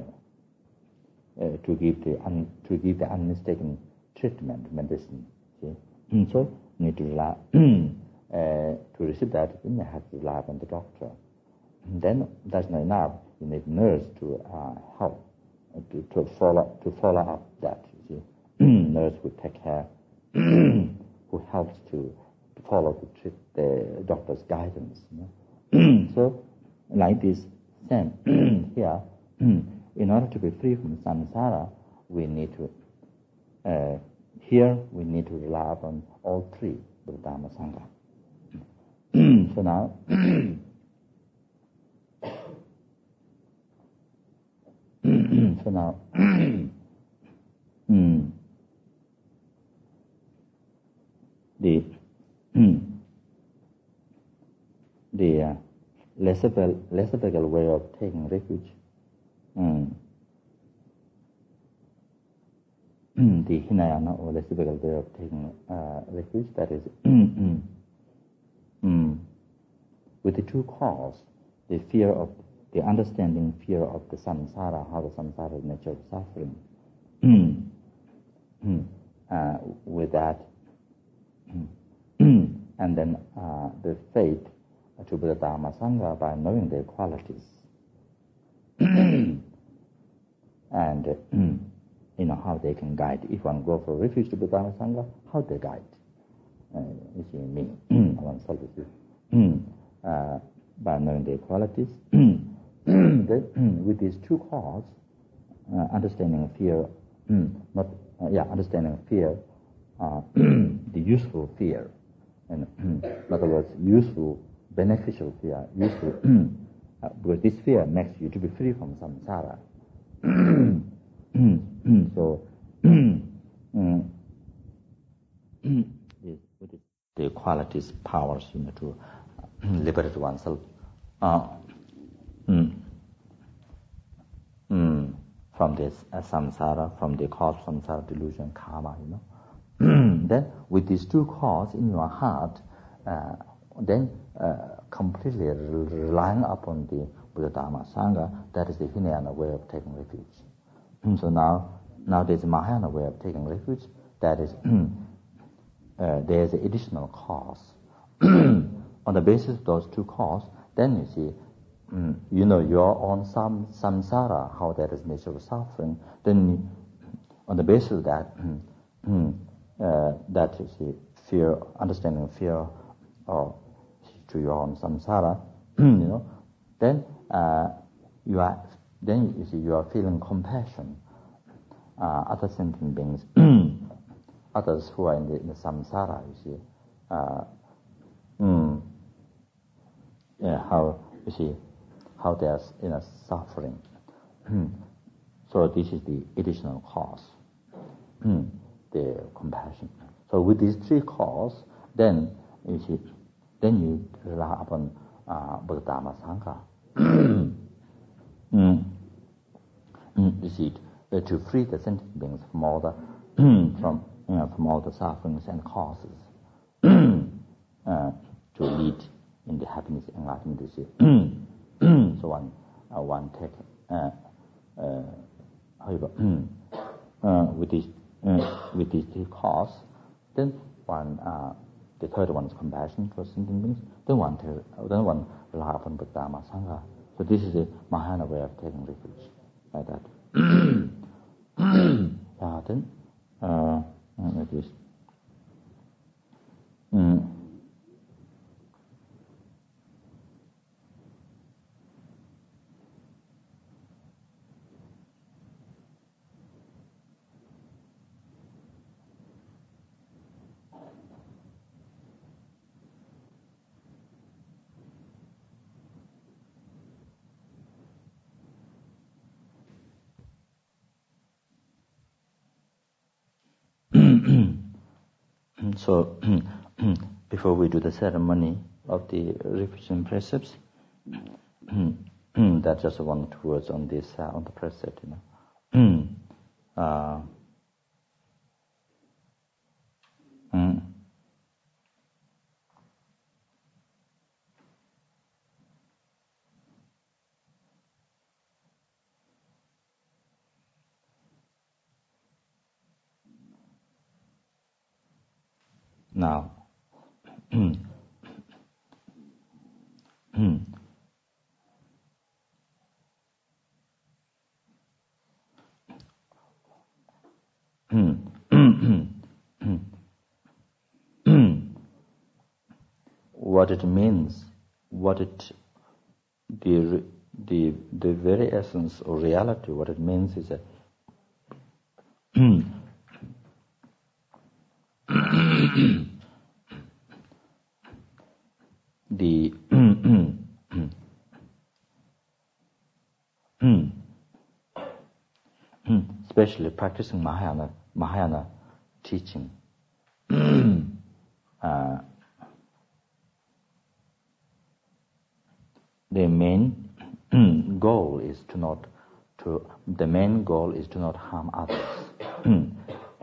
uh, to give the un, to give the unmistaken treatment, medicine. See? so need to rely, to receive that, you have to rely on the doctor. Then that's not enough. You need nurse to uh, help to, to follow to follow up that. You see, nurse who take care, who helps to follow the, the doctor's guidance. You know? so, like this, same here, in order to be free from samsara, we need to, uh, here we need to rely on all three, the Dharma Sangha. so now, so now, mm, the the uh, lesser way of taking refuge. Mm. the Hinayana or lesser way of taking uh, refuge, that is. With the two cause, the fear of, the understanding fear of the samsara, how the samsara is nature of suffering. uh, with that, and then uh, the faith to Buddha Dharma Sangha by knowing their qualities. and you know how they can guide. If one go for refuge to Buddha Dharma Sangha, how they guide. Uh, you see me, oneself uh, by knowing the qualities. with these two causes, uh, understanding fear, not uh, yeah, understanding fear, uh, the useful fear, and in other words, useful, beneficial fear, useful, uh, because this fear makes you to be free from samsara. so, um, the qualities, powers, you know, to liberate oneself. Uh, mm, mm, from this uh, samsara, from the cause samsara delusion, karma, you know. then with these two causes in your heart, uh, then uh, completely relying upon the Buddha Dharma Sangha, that is the Hinayana way of taking refuge. so now, now there's Mahayana way of taking refuge, that is, uh, there's additional cause. On the basis of those two causes, then you see, mm, you know your own sam, samsara, how that is nature of suffering, then on the basis of that, mm, uh, that you see, fear, understanding fear, or to your own samsara, you know, then uh, you are, then you see, you are feeling compassion. Uh, other sentient beings, others who are in the, in the samsara, you see, uh, mm, yeah, how you see how they are you know, suffering. so this is the additional cause, the compassion. So with these three causes, then you see, then you rely upon uh, Buddha Dharma Sangha. mm. Mm, you see, uh, to free the sentient beings from all the from you know, from all the sufferings and causes, uh, to lead in the happiness and enlightenment. You see, so one uh, one take uh, uh, however, uh, with this uh, with these three causes, then one uh, the third one is compassion for sentient beings. Then one then one rely upon Dharma Sangha. So this is a Mahayana way of taking refuge, like that. yeah, then uh, like this. Mm. so, before we do the ceremony of the revision precepts, that's just one or two words on this, uh, on the precept, you know. uh, mm. Now, what it means, what it, the, the, the or reality, what it means is that the especially practicing Mahayana Mahayana teaching. uh, the main goal is to not to the main goal is to not harm others.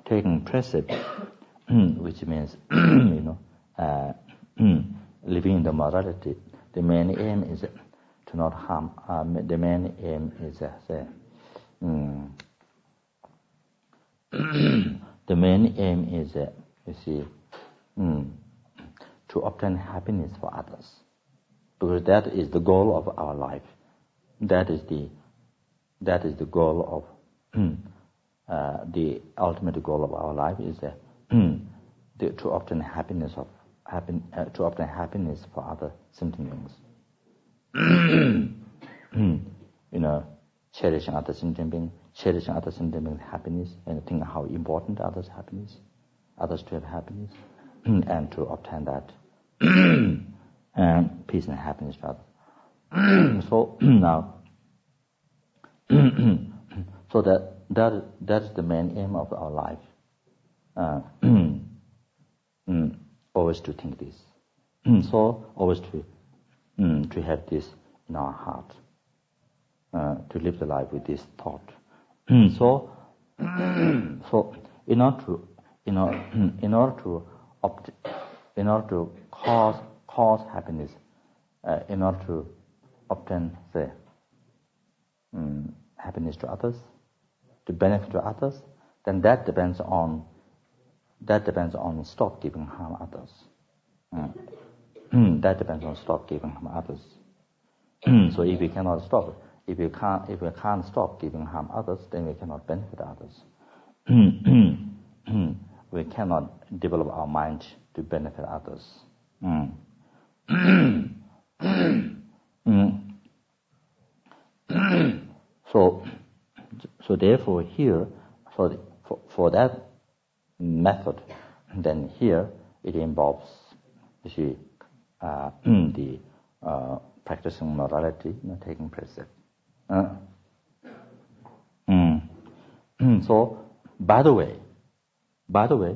Taking precept which means, you know, uh, living in the morality. The main aim is to not harm. Um, the main aim is uh, say, um, the main aim is, uh, you see, mm, to obtain happiness for others. Because that is the goal of our life. That is the, that is the goal of, uh, the ultimate goal of our life is uh, the, to obtain happiness of, happen, uh, to obtain happiness for other sentient beings. you know, cherishing other sentient beings, cherishing other sentient beings' happiness, and think how important others' happiness, others to have happiness, and to obtain that and peace and happiness for others. so now, so that that that is the main aim of our life. Uh, mm, always to think this. so always to mm, to have this in our heart. Uh, to live the life with this thought. so, so in order to, in order, in order to, opt, in order to cause cause happiness, uh, in order to obtain the um, happiness to others, to benefit to others, then that depends on that depends on stop giving harm others. Mm. that depends on stop giving harm others. so if we cannot stop if we can't, if we can't stop giving harm others, then we cannot benefit others. we cannot develop our mind to benefit others. so, so therefore here, for, for, for that method, then here it involves, you see, uh, the uh, practicing morality, you know, taking precept. Uh, mm. so, by the way, by the way,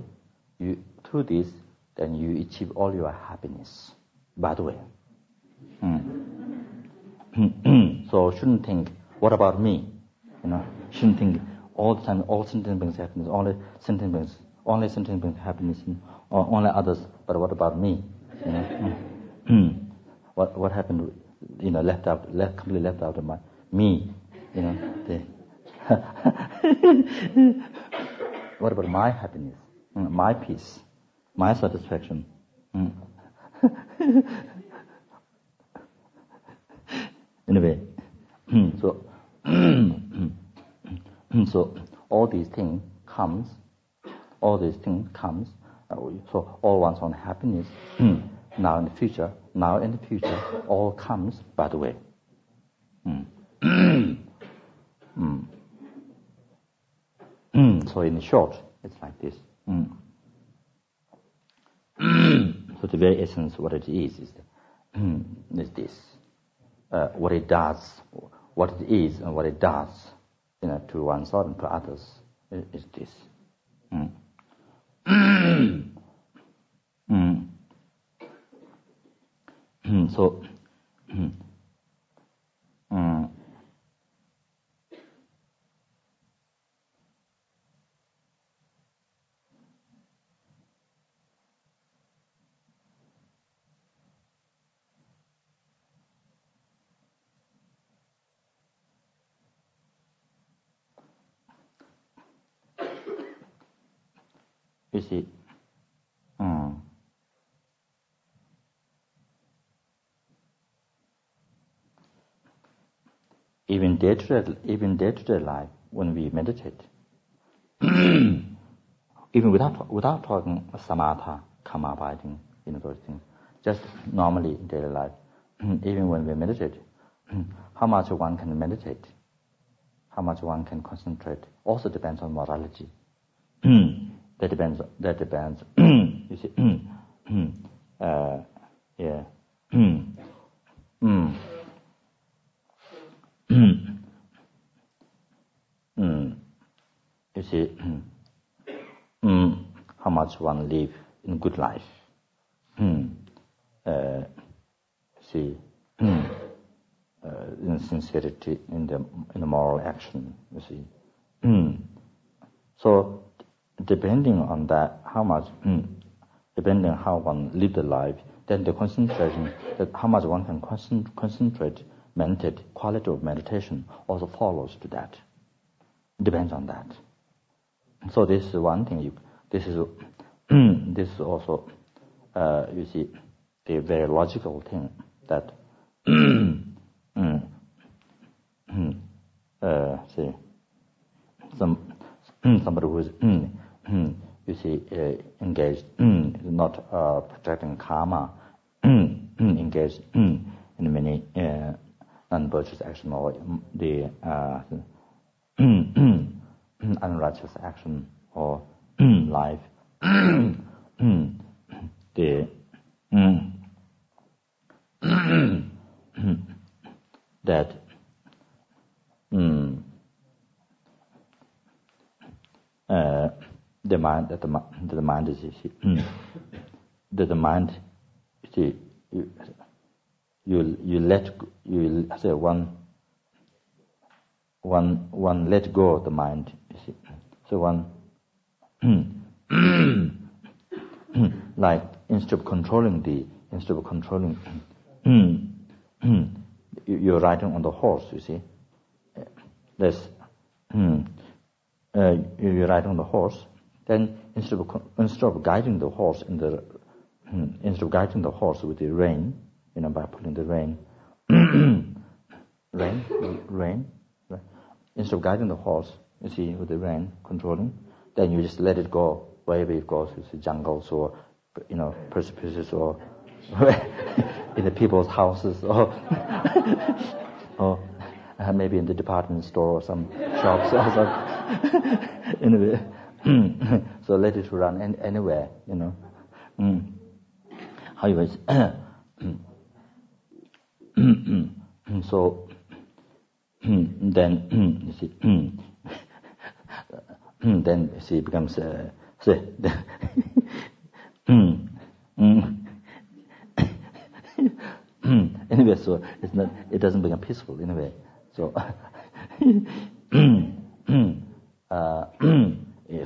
you through this, then you achieve all your happiness. By the way. Mm. so shouldn't think, what about me? You know, shouldn't think all the time, all sentient beings happiness, only sentient beings, only sentient beings happiness, or only others, but what about me? You know? Mm. what what happened? You know, left out, left completely left out of my me, you know. The what about my happiness, mm, my peace, my satisfaction? Anyway, so so all these things comes, all these things comes. Uh, so all one's own happiness now in the future, now in the future, all comes by the way. Mm so in short, it's like this. Mm. so the very essence what it is is, the, is this. Uh, what it does, what it is and what it does, you know, to oneself and to others is, is this. Mm. so, You see, mm. even day to day, even day to day life, when we meditate, even without without talking samatha, calm abiding, you know those things, just normally in daily life, even when we meditate, how much one can meditate, how much one can concentrate, also depends on morality. That depends. That depends. you see, uh, yeah. mm. You see, mm. how much one live in good life. Uh, see, uh, in sincerity in the in the moral action. You see, so depending on that, how much, mm, depending on how one live the life, then the concentration, that how much one can concentrate, meditate, quality of meditation also follows to that. Depends on that. So this is one thing you this is this is also uh, you see the very logical thing that uh, see some somebody who is Hmm. you see uh, engaged hmm, not uh, protecting karma. Hmm, engaged in many uh, non-virtuous action or the uh, unrighteous action or life. The that uh, the mind that hmm, the, that the mind is that the mind see you you, you let you say one one one let go of the mind you see. So one hmm, like instead of controlling the instead of controlling hmm, you're riding on the horse you see. This uh, you're riding on the horse then instead of instead of guiding the horse in the instead of guiding the horse with the rein you know by pulling the rein rein rein instead of guiding the horse you see with the rein controlling then you just let it go wherever it goes to the jungles or you know precipices or in the people's houses or or uh, maybe in the department store or some shops or some anyway so let it run any, anywhere you know mm. however so then you see then you see it becomes uh, say anyway so it's not it doesn't become peaceful in a way so uh,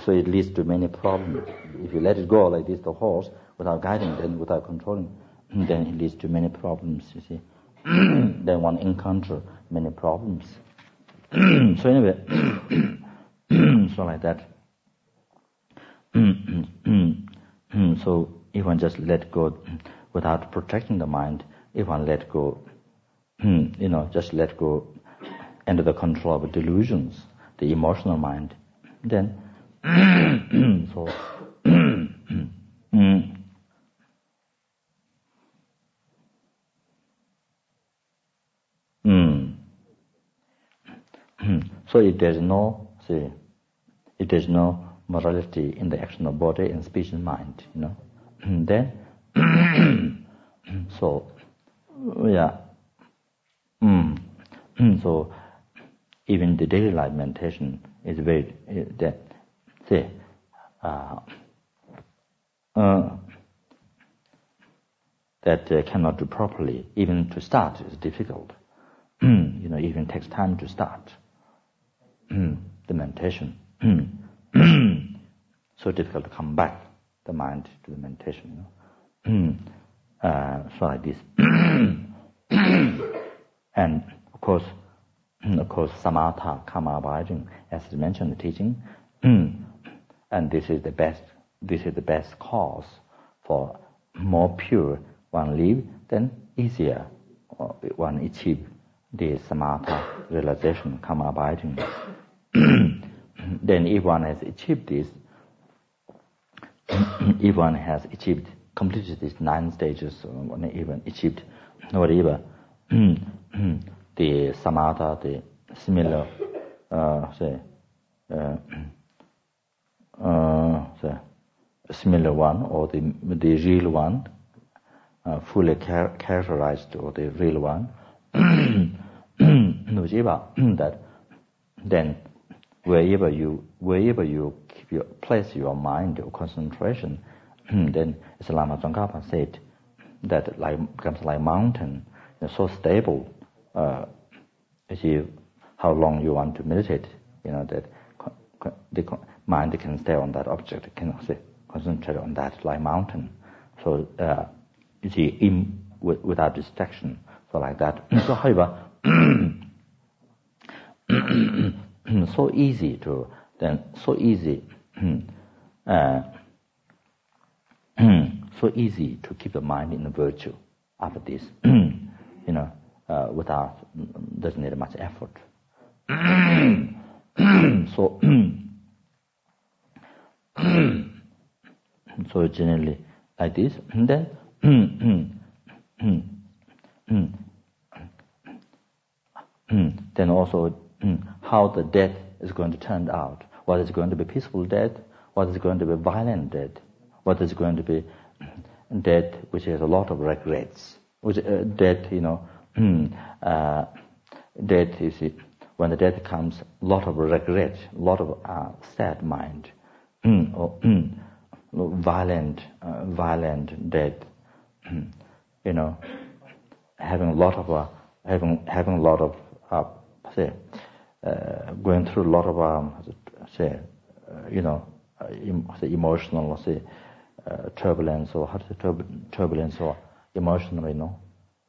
so it leads to many problems. If you let it go like this the horse without guiding then without controlling then it leads to many problems you see. Then one encounter many problems. So anyway so like that. So if one just let go without protecting the mind if one let go you know just let go under the control of delusions the emotional mind then so So if there's no, see, if there's no morality in the action of body and speech and mind, you know, then, so, yeah, mm, so even the daily life meditation is very, that, say, uh, uh, that cannot do properly, even to start is difficult. you know, even takes time to start. the meditation. so difficult to come back the mind to the meditation. You know? uh, so like this. and of course, of course, samatha, calm abiding, as mentioned in the teaching. And this is the best, this is the best cause for more pure one live, then easier one achieve the samatha realization, calm abiding. then if one has achieved this, if one has achieved, completed these nine stages, or even achieved whatever, the samatha, the similar, uh, say, uh, say, similar one, or the, the real one, uh, fully char characterized, or the real one, that then wherever you wherever you keep your place your mind or concentration, then as Lama Tsongkhapa said, that like becomes like mountain, so stable. Uh, you see how long you want to meditate, you know that the mind can stay on that object, can say, concentrate on that like mountain. So uh, you see, in without distraction, so like that. so however. so easy to then so easy uh, so easy to keep the mind in the virtue after this, you know, uh, without, doesn't need much effort. so, so generally like this, and then, then also how the death is going to turn out. What is going to be peaceful death? What is going to be violent death? What is going to be death which has a lot of regrets? Which uh, death, you know, uh, death is when the death comes, a lot of regret, a lot of uh, sad mind, or violent, uh, violent death, you know, having a lot of, uh, having having a lot of, uh, say, uh, going through a lot of, um, say, uh, you know, uh, say emotional, say, turbulence or how to say turbulence or emotional, you know,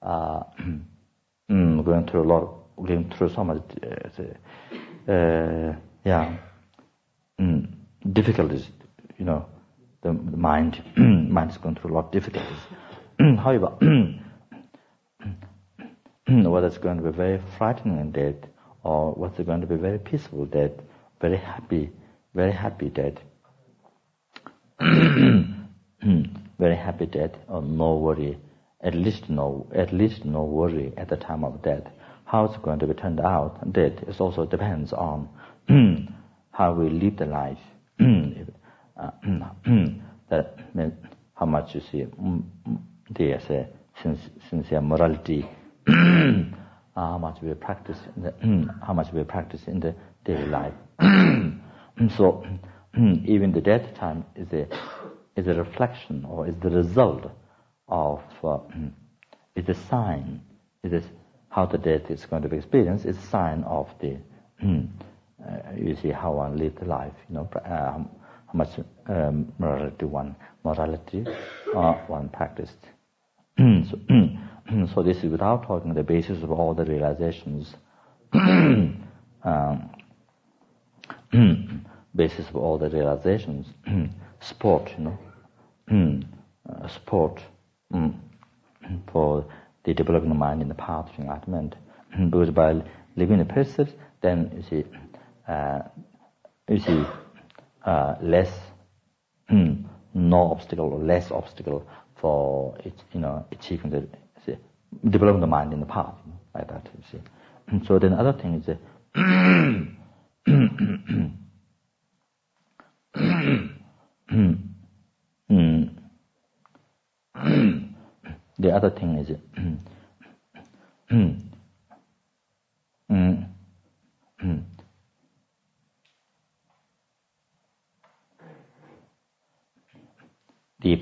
going through a lot, going through so much, say, yeah, mm, difficulties, you know, the, the mind, mind is going through a lot of difficulties. However, whether it's going to be very frightening death or whether it's going to be very peaceful death, very happy, very happy death, very happy death or no worry, at least no, at least no worry at the time of death. How it's going to be turned out, death it also depends on how we live the life. That means how much you see? The say, sincere morality how much we practice, the, how much we practice in the daily life. so even the death time is a is a reflection or is the result of uh, is a sign. Is a, how the death is going to be experienced. Is a sign of the you see how one lived life you know uh, how much um, morality one morality uh, one practiced. So, so this is without talking the basis of all the realizations, um, basis of all the realizations, sport, you know, uh, sport mm, for the developing mind in the path of enlightenment. because by living the precepts, then you see, uh, you see, uh, less, no obstacle or less obstacle for it, you know, achieving the see, developing the mind in the path, you know, like that. You see. And so then the other thing is, uh, the other thing is,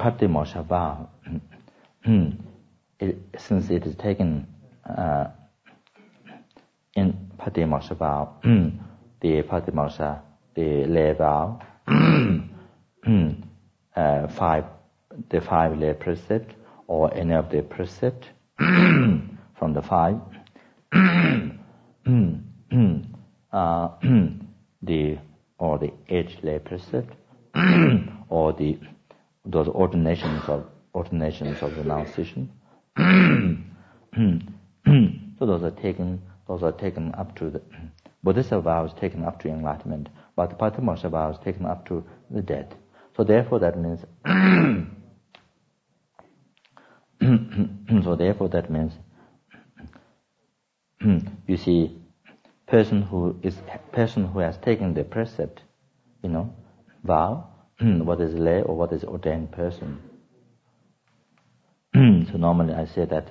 the Patimoksha since it is taken uh, in Patimoksha vow, the Patimoksha, the lay vow, uh, five, the five lay precept, or any of the precept from the five, uh, the or the eight lay precept, or the those ordinations of ordinations of renunciation. so those are taken those are taken up to the Bodhisattva vow is taken up to enlightenment, but the Patimoksha vow is taken up to the death. So therefore that means so therefore that means you see person who is person who has taken the precept, you know, vow, what is lay or what is ordained person. so normally I say that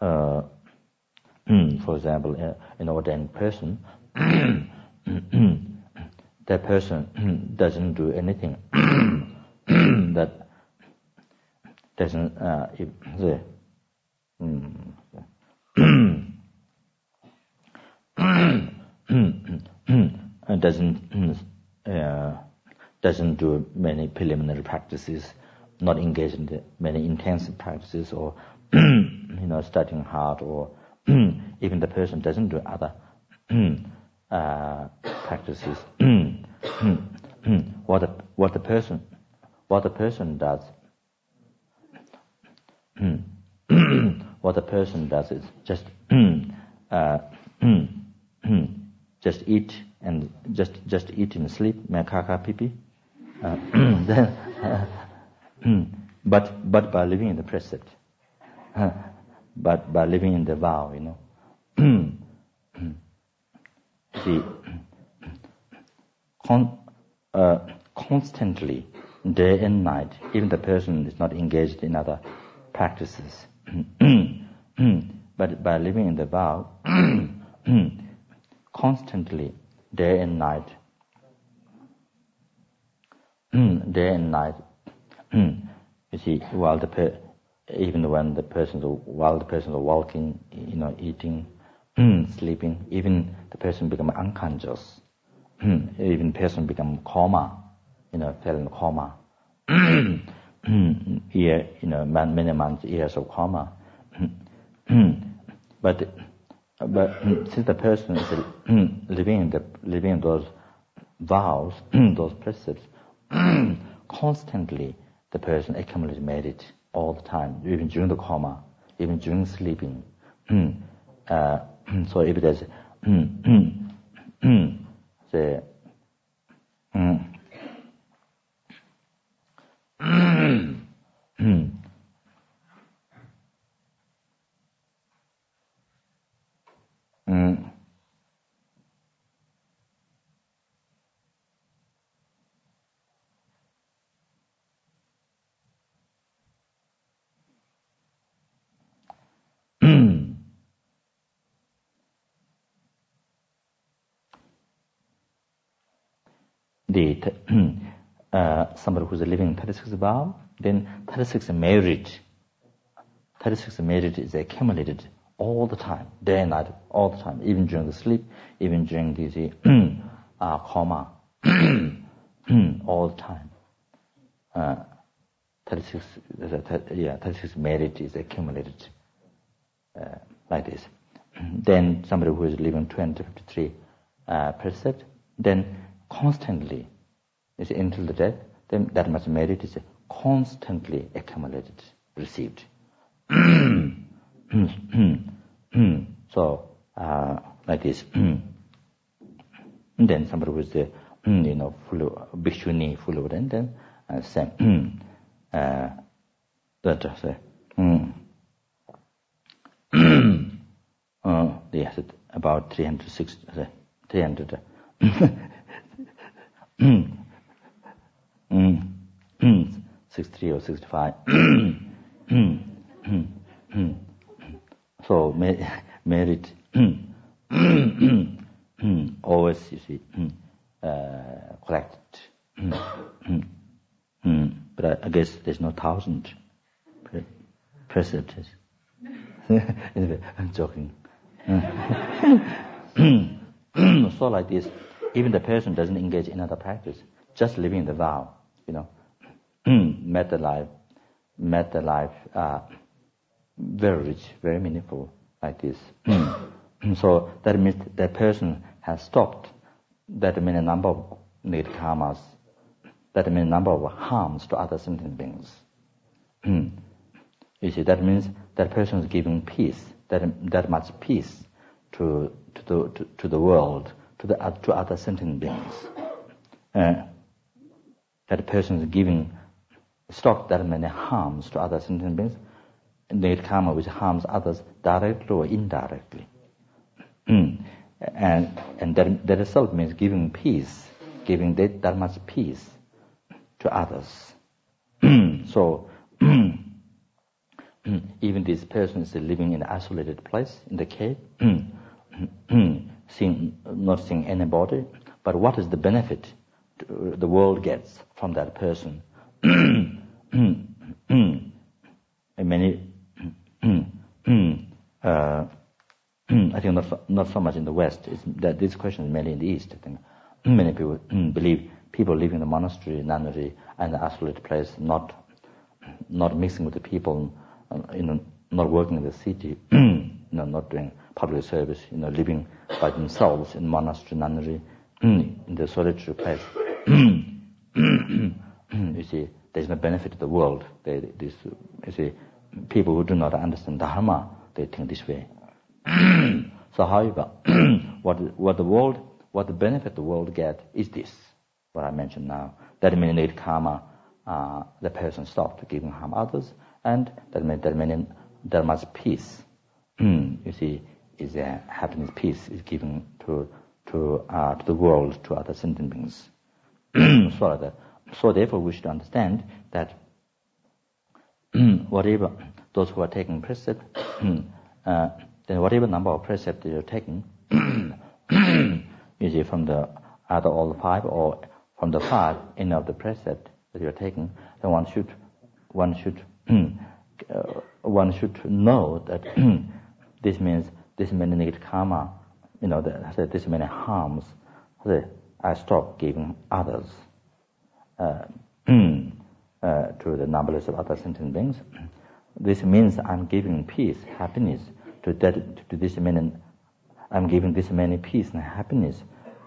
uh, for example, uh, an ordained person, that person doesn't do anything that doesn't uh, if, the, doesn't uh, doesn't do many preliminary practices, not engage in many intensive practices, or you know studying hard, or even the person doesn't do other uh, practices. what the, what the person what the person does what the person does is just uh, just eat and just just eat and sleep, kaka pipi. Uh, then, but but by living in the precept, but by living in the vow, you know. See, con, uh, constantly, day and night, even the person is not engaged in other practices, but by living in the vow, constantly, day and night, hmm, day and night, hmm. you see, while the per, even when the person, while the person is walking, you know, eating, hmm, sleeping, even the person become unconscious, even person become coma, you know, fell in coma, year, you know, many months, years of coma. but but since the person is living the living those vows, those precepts, constantly the person accumulates merit all the time, even during the coma, even during sleeping. uh, so if there's the the uh, somebody who's living 36 vow, then 36 merit, 36 merit is accumulated all the time, day and night, all the time, even during the sleep, even during the uh, coma, all the time. Uh, 36, yeah, 36 merit is accumulated uh, like this. Then somebody who is living 253 uh, percent, then constantly. Is until the death. Then that much merit is constantly accumulated received. So uh, like this. And then somebody was the you know full of bhikshuni full of and then uh, same. Uh, that uh, mm. uh, they had about 306 uh, 300 63 or 65. so merit always you see uh, correct. but I, guess there's no thousand precepts. I'm joking. so like this, even the person doesn't engage in other practice, just living the vow, you know, metta life, metta life, uh, very rich, very meaningful, like this. so that means that person has stopped that many number of need karmas, that many number of harms to other sentient beings. you see, that means that person is giving peace, that that much peace to to the to, to the world, to the to other sentient beings. Uh, that person is giving stock that many harms to other sentient beings, need karma which harms others directly or indirectly. Mm. and and that, that itself means giving peace, giving that, that much peace to others. Mm. so mm. even this person is living in an isolated place in the cave, seeing, not seeing anybody, but what is the benefit the world gets from that person? many, uh, I think not so, not so much in the West. It's that this question is mainly in the East. I think many people believe people living in the monastery, nunnery, and the isolated place, not not mixing with the people, uh, you know, not working in the city, you know, not doing public service, you know, living by themselves in monastery, nunnery, in the solitary place. you see, there's no benefit to the world. They, this, you see, people who do not understand Dharma, they think this way. so however, what, what the world, what the benefit the world get is this, what I mentioned now. That eliminate karma, uh, the person stopped giving harm others, and that means, that means there must peace. you see, is a happiness, peace is given to to uh, to the world, to other sentient beings. so, so therefore, we should understand that whatever those who are taking precept, uh, then whatever number of precepts they are taking, see, from the either all five or from the five, any of the precept that you are taking, then one should one should uh, one should know that this means this many negative karma, you know, that this many harms, I stop giving others uh, uh, to the numberless of other sentient beings. This means I'm giving peace, happiness to that to this many. I'm giving this many peace and happiness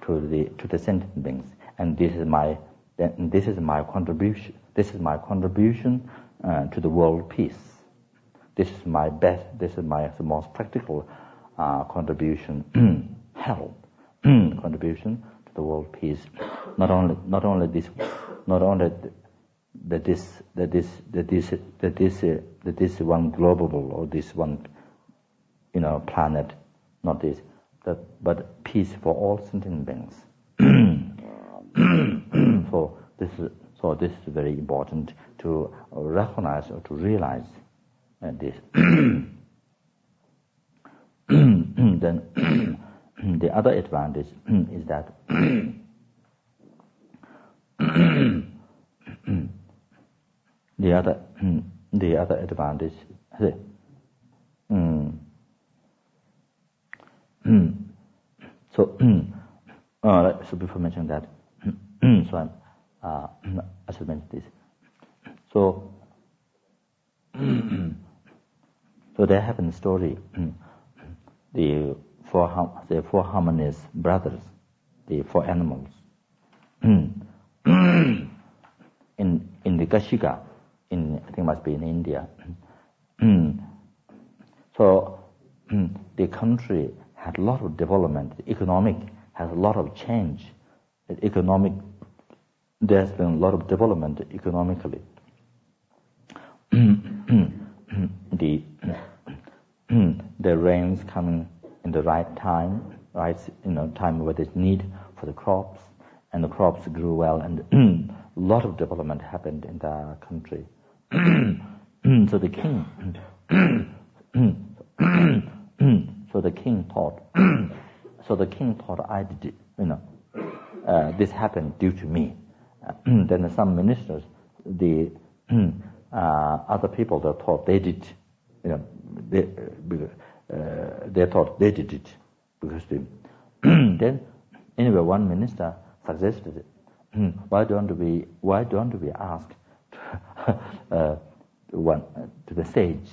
to the to the sentient beings, and this is my this is my contribution. This is my contribution uh, to the world peace. This is my best. This is my most practical uh, contribution, help, contribution to the world peace. Not only not only this, not only that this that this that this that this uh, that this one global or this one you know planet, not this, that but peace for all sentient beings. so this is so this is very important to recognize or to realize uh, this. Then the other advantage is that the other the other advantage um, so uh, so before mentioning that so I'm, uh, I should mention this so so there happened a story the four the four harmonious brothers the four animals in in the Kashika in I think must be in India. so the country had a lot of development. The economic has a lot of change. The economic there's been a lot of development economically. the the rains coming in the right time, right you know time where there's need for the crops, and the crops grew well, and a lot of development happened in the country. so the king, so the king thought, so the king thought I did, you know, uh, this happened due to me. then some ministers, the uh, other people that thought they did, you know, they, they thought they did it because they, then anyway one minister suggested why don't we why don't we ask uh, one to the sage?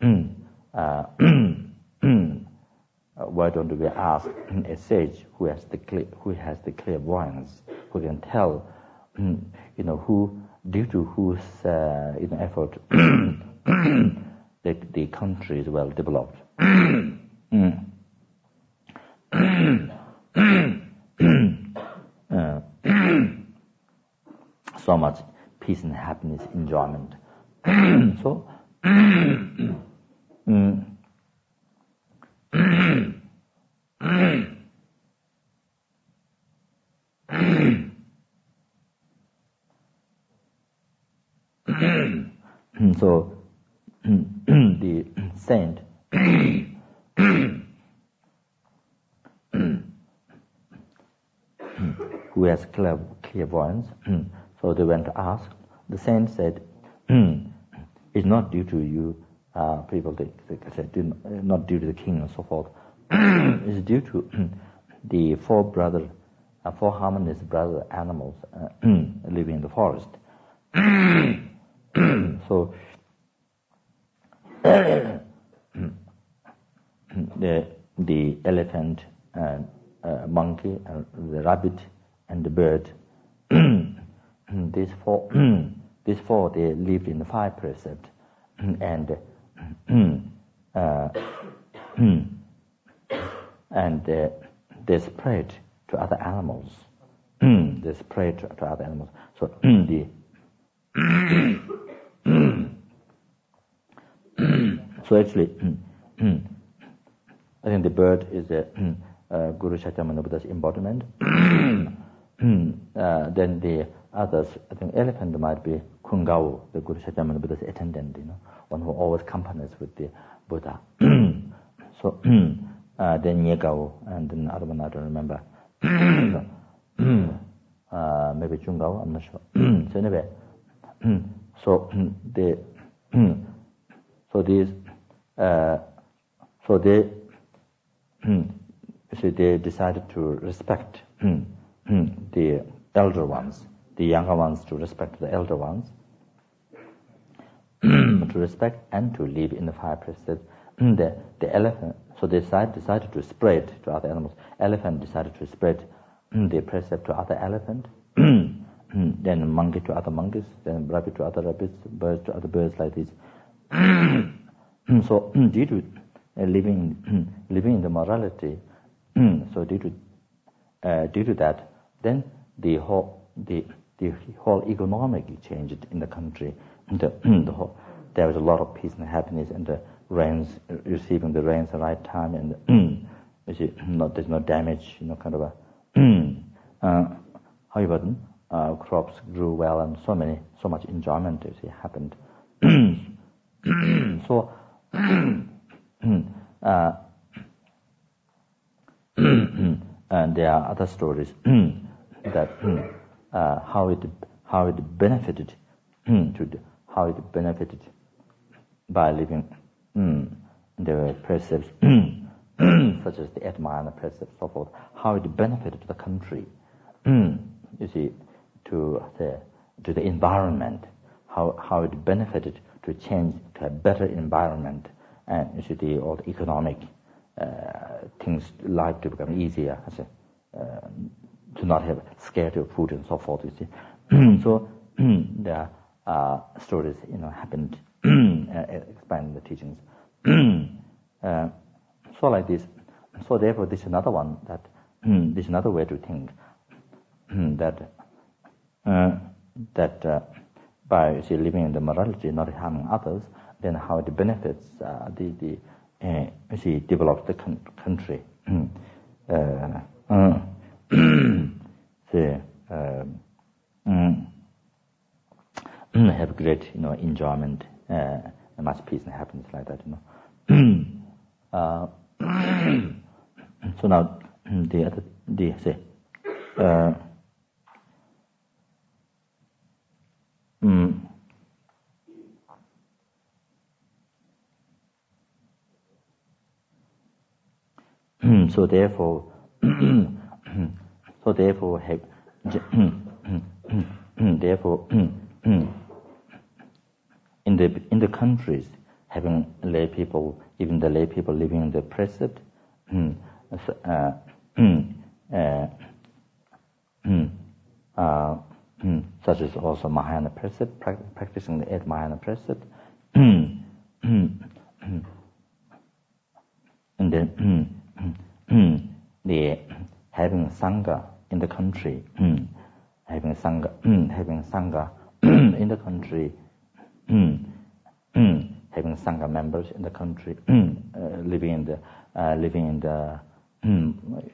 uh, why don't we ask a sage who has the clear, who has the clairvoyance, who can tell, you know, who due to whose uh, you know, effort the, the country is well developed. so much peace and happiness, enjoyment. so, so the saint who has clear, clairvoyance. so they went to ask. The saint said, it's not due to you, uh, people they, they said, not due to the king and so forth. it's due to the four brother, uh, four harmonious brother animals uh, living in the forest. so the the elephant, and uh, monkey, and the rabbit, and the bird. these four, these four, they lived in the five precepts, and uh, and uh, they spread to other animals. they spread to, to, other animals. So the So actually, mm, mm. I think the bird is a mm, uh, Guru Shakyamuni Buddha's embodiment. uh, then the others, I think elephant might be Kungao, the Guru Shakyamuni Buddha's attendant, you know, one who always accompanies with the Buddha. so uh, then Nyegao, and then other one I don't remember. uh, maybe Chungao, I'm not sure. so anyway, so the so these Uh, so they so they decided to respect the elder ones, the younger ones to respect the elder ones, to respect and to live in the five precepts. the, the elephant, so they decided, decided to spread to other animals. Elephant decided to spread the precept to other elephant, then monkey to other monkeys, then rabbit to other rabbits, birds to other birds like this. Mm, so mm, due to uh, living mm, living in the morality, so due to uh, due to that, then the whole the the whole economic changed in the country. The, uh, the whole, there was a lot of peace and happiness, and the rains receiving the rains the right time, and not, there's no damage, you know, kind of a. uh, however, uh, crops grew well, and so many, so much enjoyment you see, happened. so, uh, and there are other stories that uh, how it how it benefited to the, how it benefited by living the precepts such as the Mahayana precepts, so forth. How it benefited the country. you see, to the to the environment. How how it benefited to change to a better environment, and you see the all the economic uh, things life to become easier. Uh, to not have scarcity of food and so forth. You see, so are uh, stories you know happened expand the teachings. so like this. So therefore, this is another one that this is another way to think that uh, that uh, by see, living in the morality, not harming others, then how it benefits uh, the the uh, see develop the con- country. Uh, say, um, have great, you know, enjoyment, uh, much peace and happiness like that, you know. uh, so now, the other, the, say, mm, so therefore, so therefore, have, therefore, in the in the countries having lay people, even the lay people living in the precept, uh, uh, such as also Mahayana precept, practicing the eight Mahayana precept, and then the having sangha in the country, having sangha, having sangha in the country, having sangha members in the country, uh, living in the uh, living in the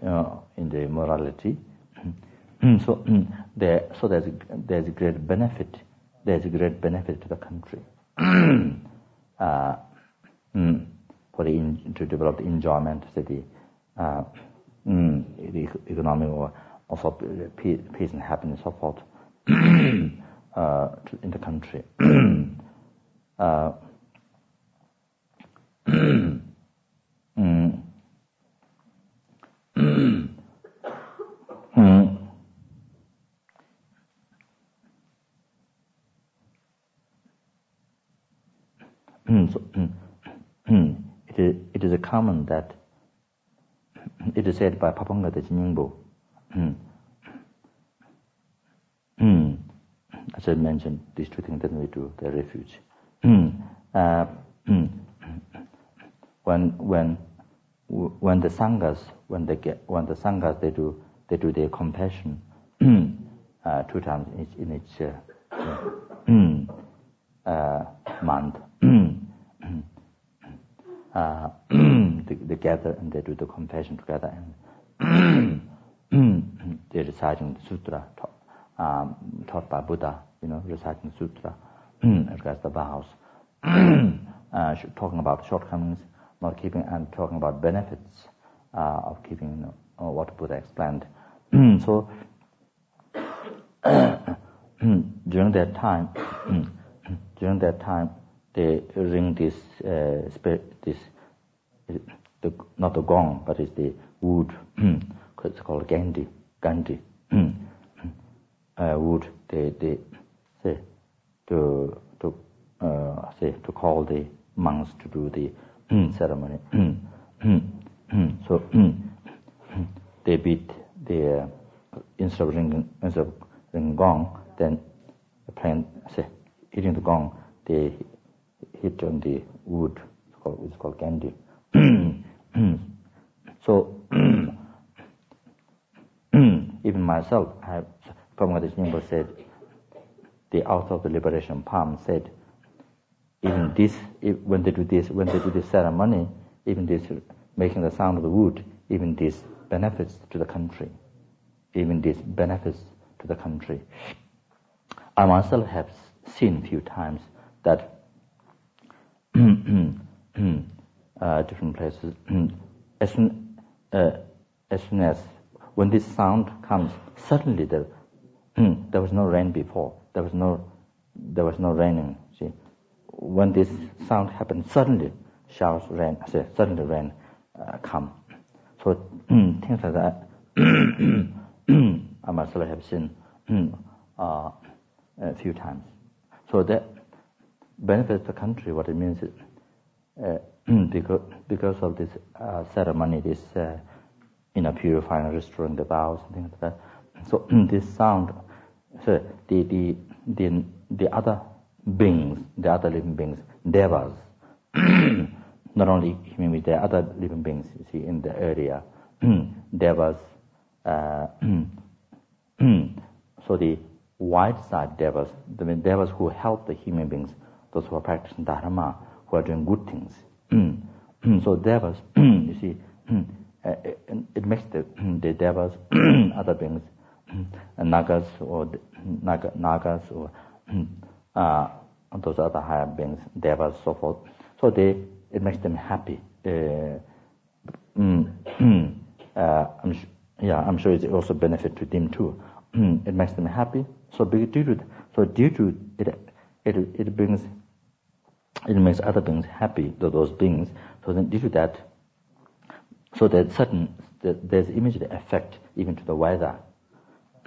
uh, in the morality. so there, so there's a, there's great benefit. There's a great benefit to the country uh, for the in, to develop the enjoyment, to the uh, the economic or also peace and happiness, so forth, uh, in the country. uh, mm. It, is, it is a common that it is said by Pabongka Dechen Nyingpo. Hmm. As I mentioned, these two things that we do, the refuge. uh, when when when the sanghas when they get when the sanghas they do they do their compassion uh, two times in each, in each uh, uh, month. Uh, they, gather and they do the confession together and they're reciting the sutra taught, um, taught by Buddha, you know, reciting the sutra regards the vows, uh, talking about shortcomings, not keeping, and talking about benefits uh, of keeping you know, what Buddha explained. so during that time, during that time, they ring this uh, spirit, this the, not the gong but it's the wood it's called gandhi gandhi uh, wood they they say to to uh, say to call the monks to do the ceremony. So they beat the uh, instead of ringing instead of ringing gong then playing say hitting the gong they hit on the wood. It's called, it's called gandi. so even myself, I Pabongka Nyingpo said, the author of the liberation palm said, even this, if, when they do this, when they do this ceremony, even this making the sound of the wood, even this benefits to the country. Even this benefits to the country. I myself have seen a few times that uh, different places, as soon, uh, as when this sound comes, suddenly there, there was no rain before. There was no, there was no raining. See, when this sound happened, suddenly showers rain. Suddenly rain uh, come. So things like that, I myself have seen uh, a few times. So that benefits the country. What it means is uh, because because of this uh, ceremony, this uh, you know purifying, restoring the vows and things like that. So this sound, so the the the the other beings, the other living beings, devas, not only human beings, are other living beings. You see in the area, devas. Uh, so the white side devas, the devas who help the human beings, those who are practicing dharma, who are doing good things. so devas, you see, uh, it makes the, the devas, other beings, nagas or naga, nagas or uh, those other higher beings, devas, so forth. So they, it makes them happy. Uh, mm, uh, I'm yeah, I'm sure it's also benefit to them too. it makes them happy. So due to so due to it, it it brings it makes other beings happy. Those beings. So then due to that, so that certain there's immediate effect even to the weather.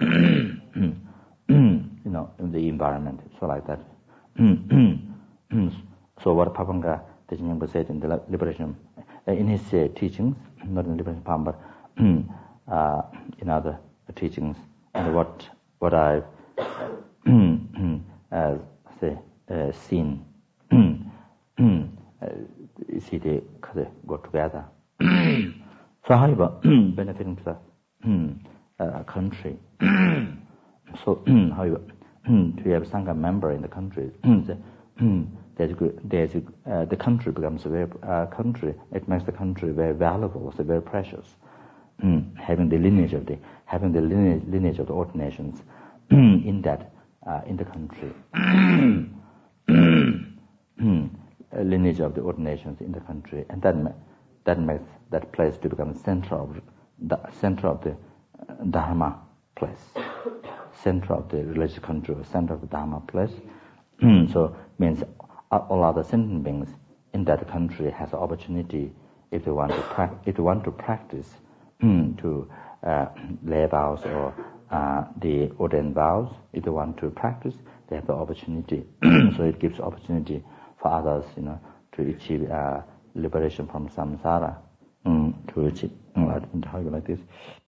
you know, in the environment. So like that. so what Papanga Tejingyampa said in the liberation, in his uh, teachings, not in the liberation palm, but uh, in other teachings, and what what I've uh, say 시대 카데 고트가다. 사하이바 베네피팅 투 a country so how you to have sangha member in the country. there's good there's uh, the country becomes a very uh, country it makes the country very valuable so very precious. mm, having the lineage of the having the lineage, lineage of the ordinations in that uh, in the country. Lineage of the ordinations in the country, and that that makes that place to become center of the center of the uh, dharma place, center of the religious country, center of the dharma place. so means all other sentient beings in that country has opportunity if they want to if they want to practice to uh, lay vows or uh, the ordained vows. If they want to practice, they have the opportunity. so it gives opportunity for others, you know, to achieve uh, liberation from samsara, mm, to achieve, mm, how you like this.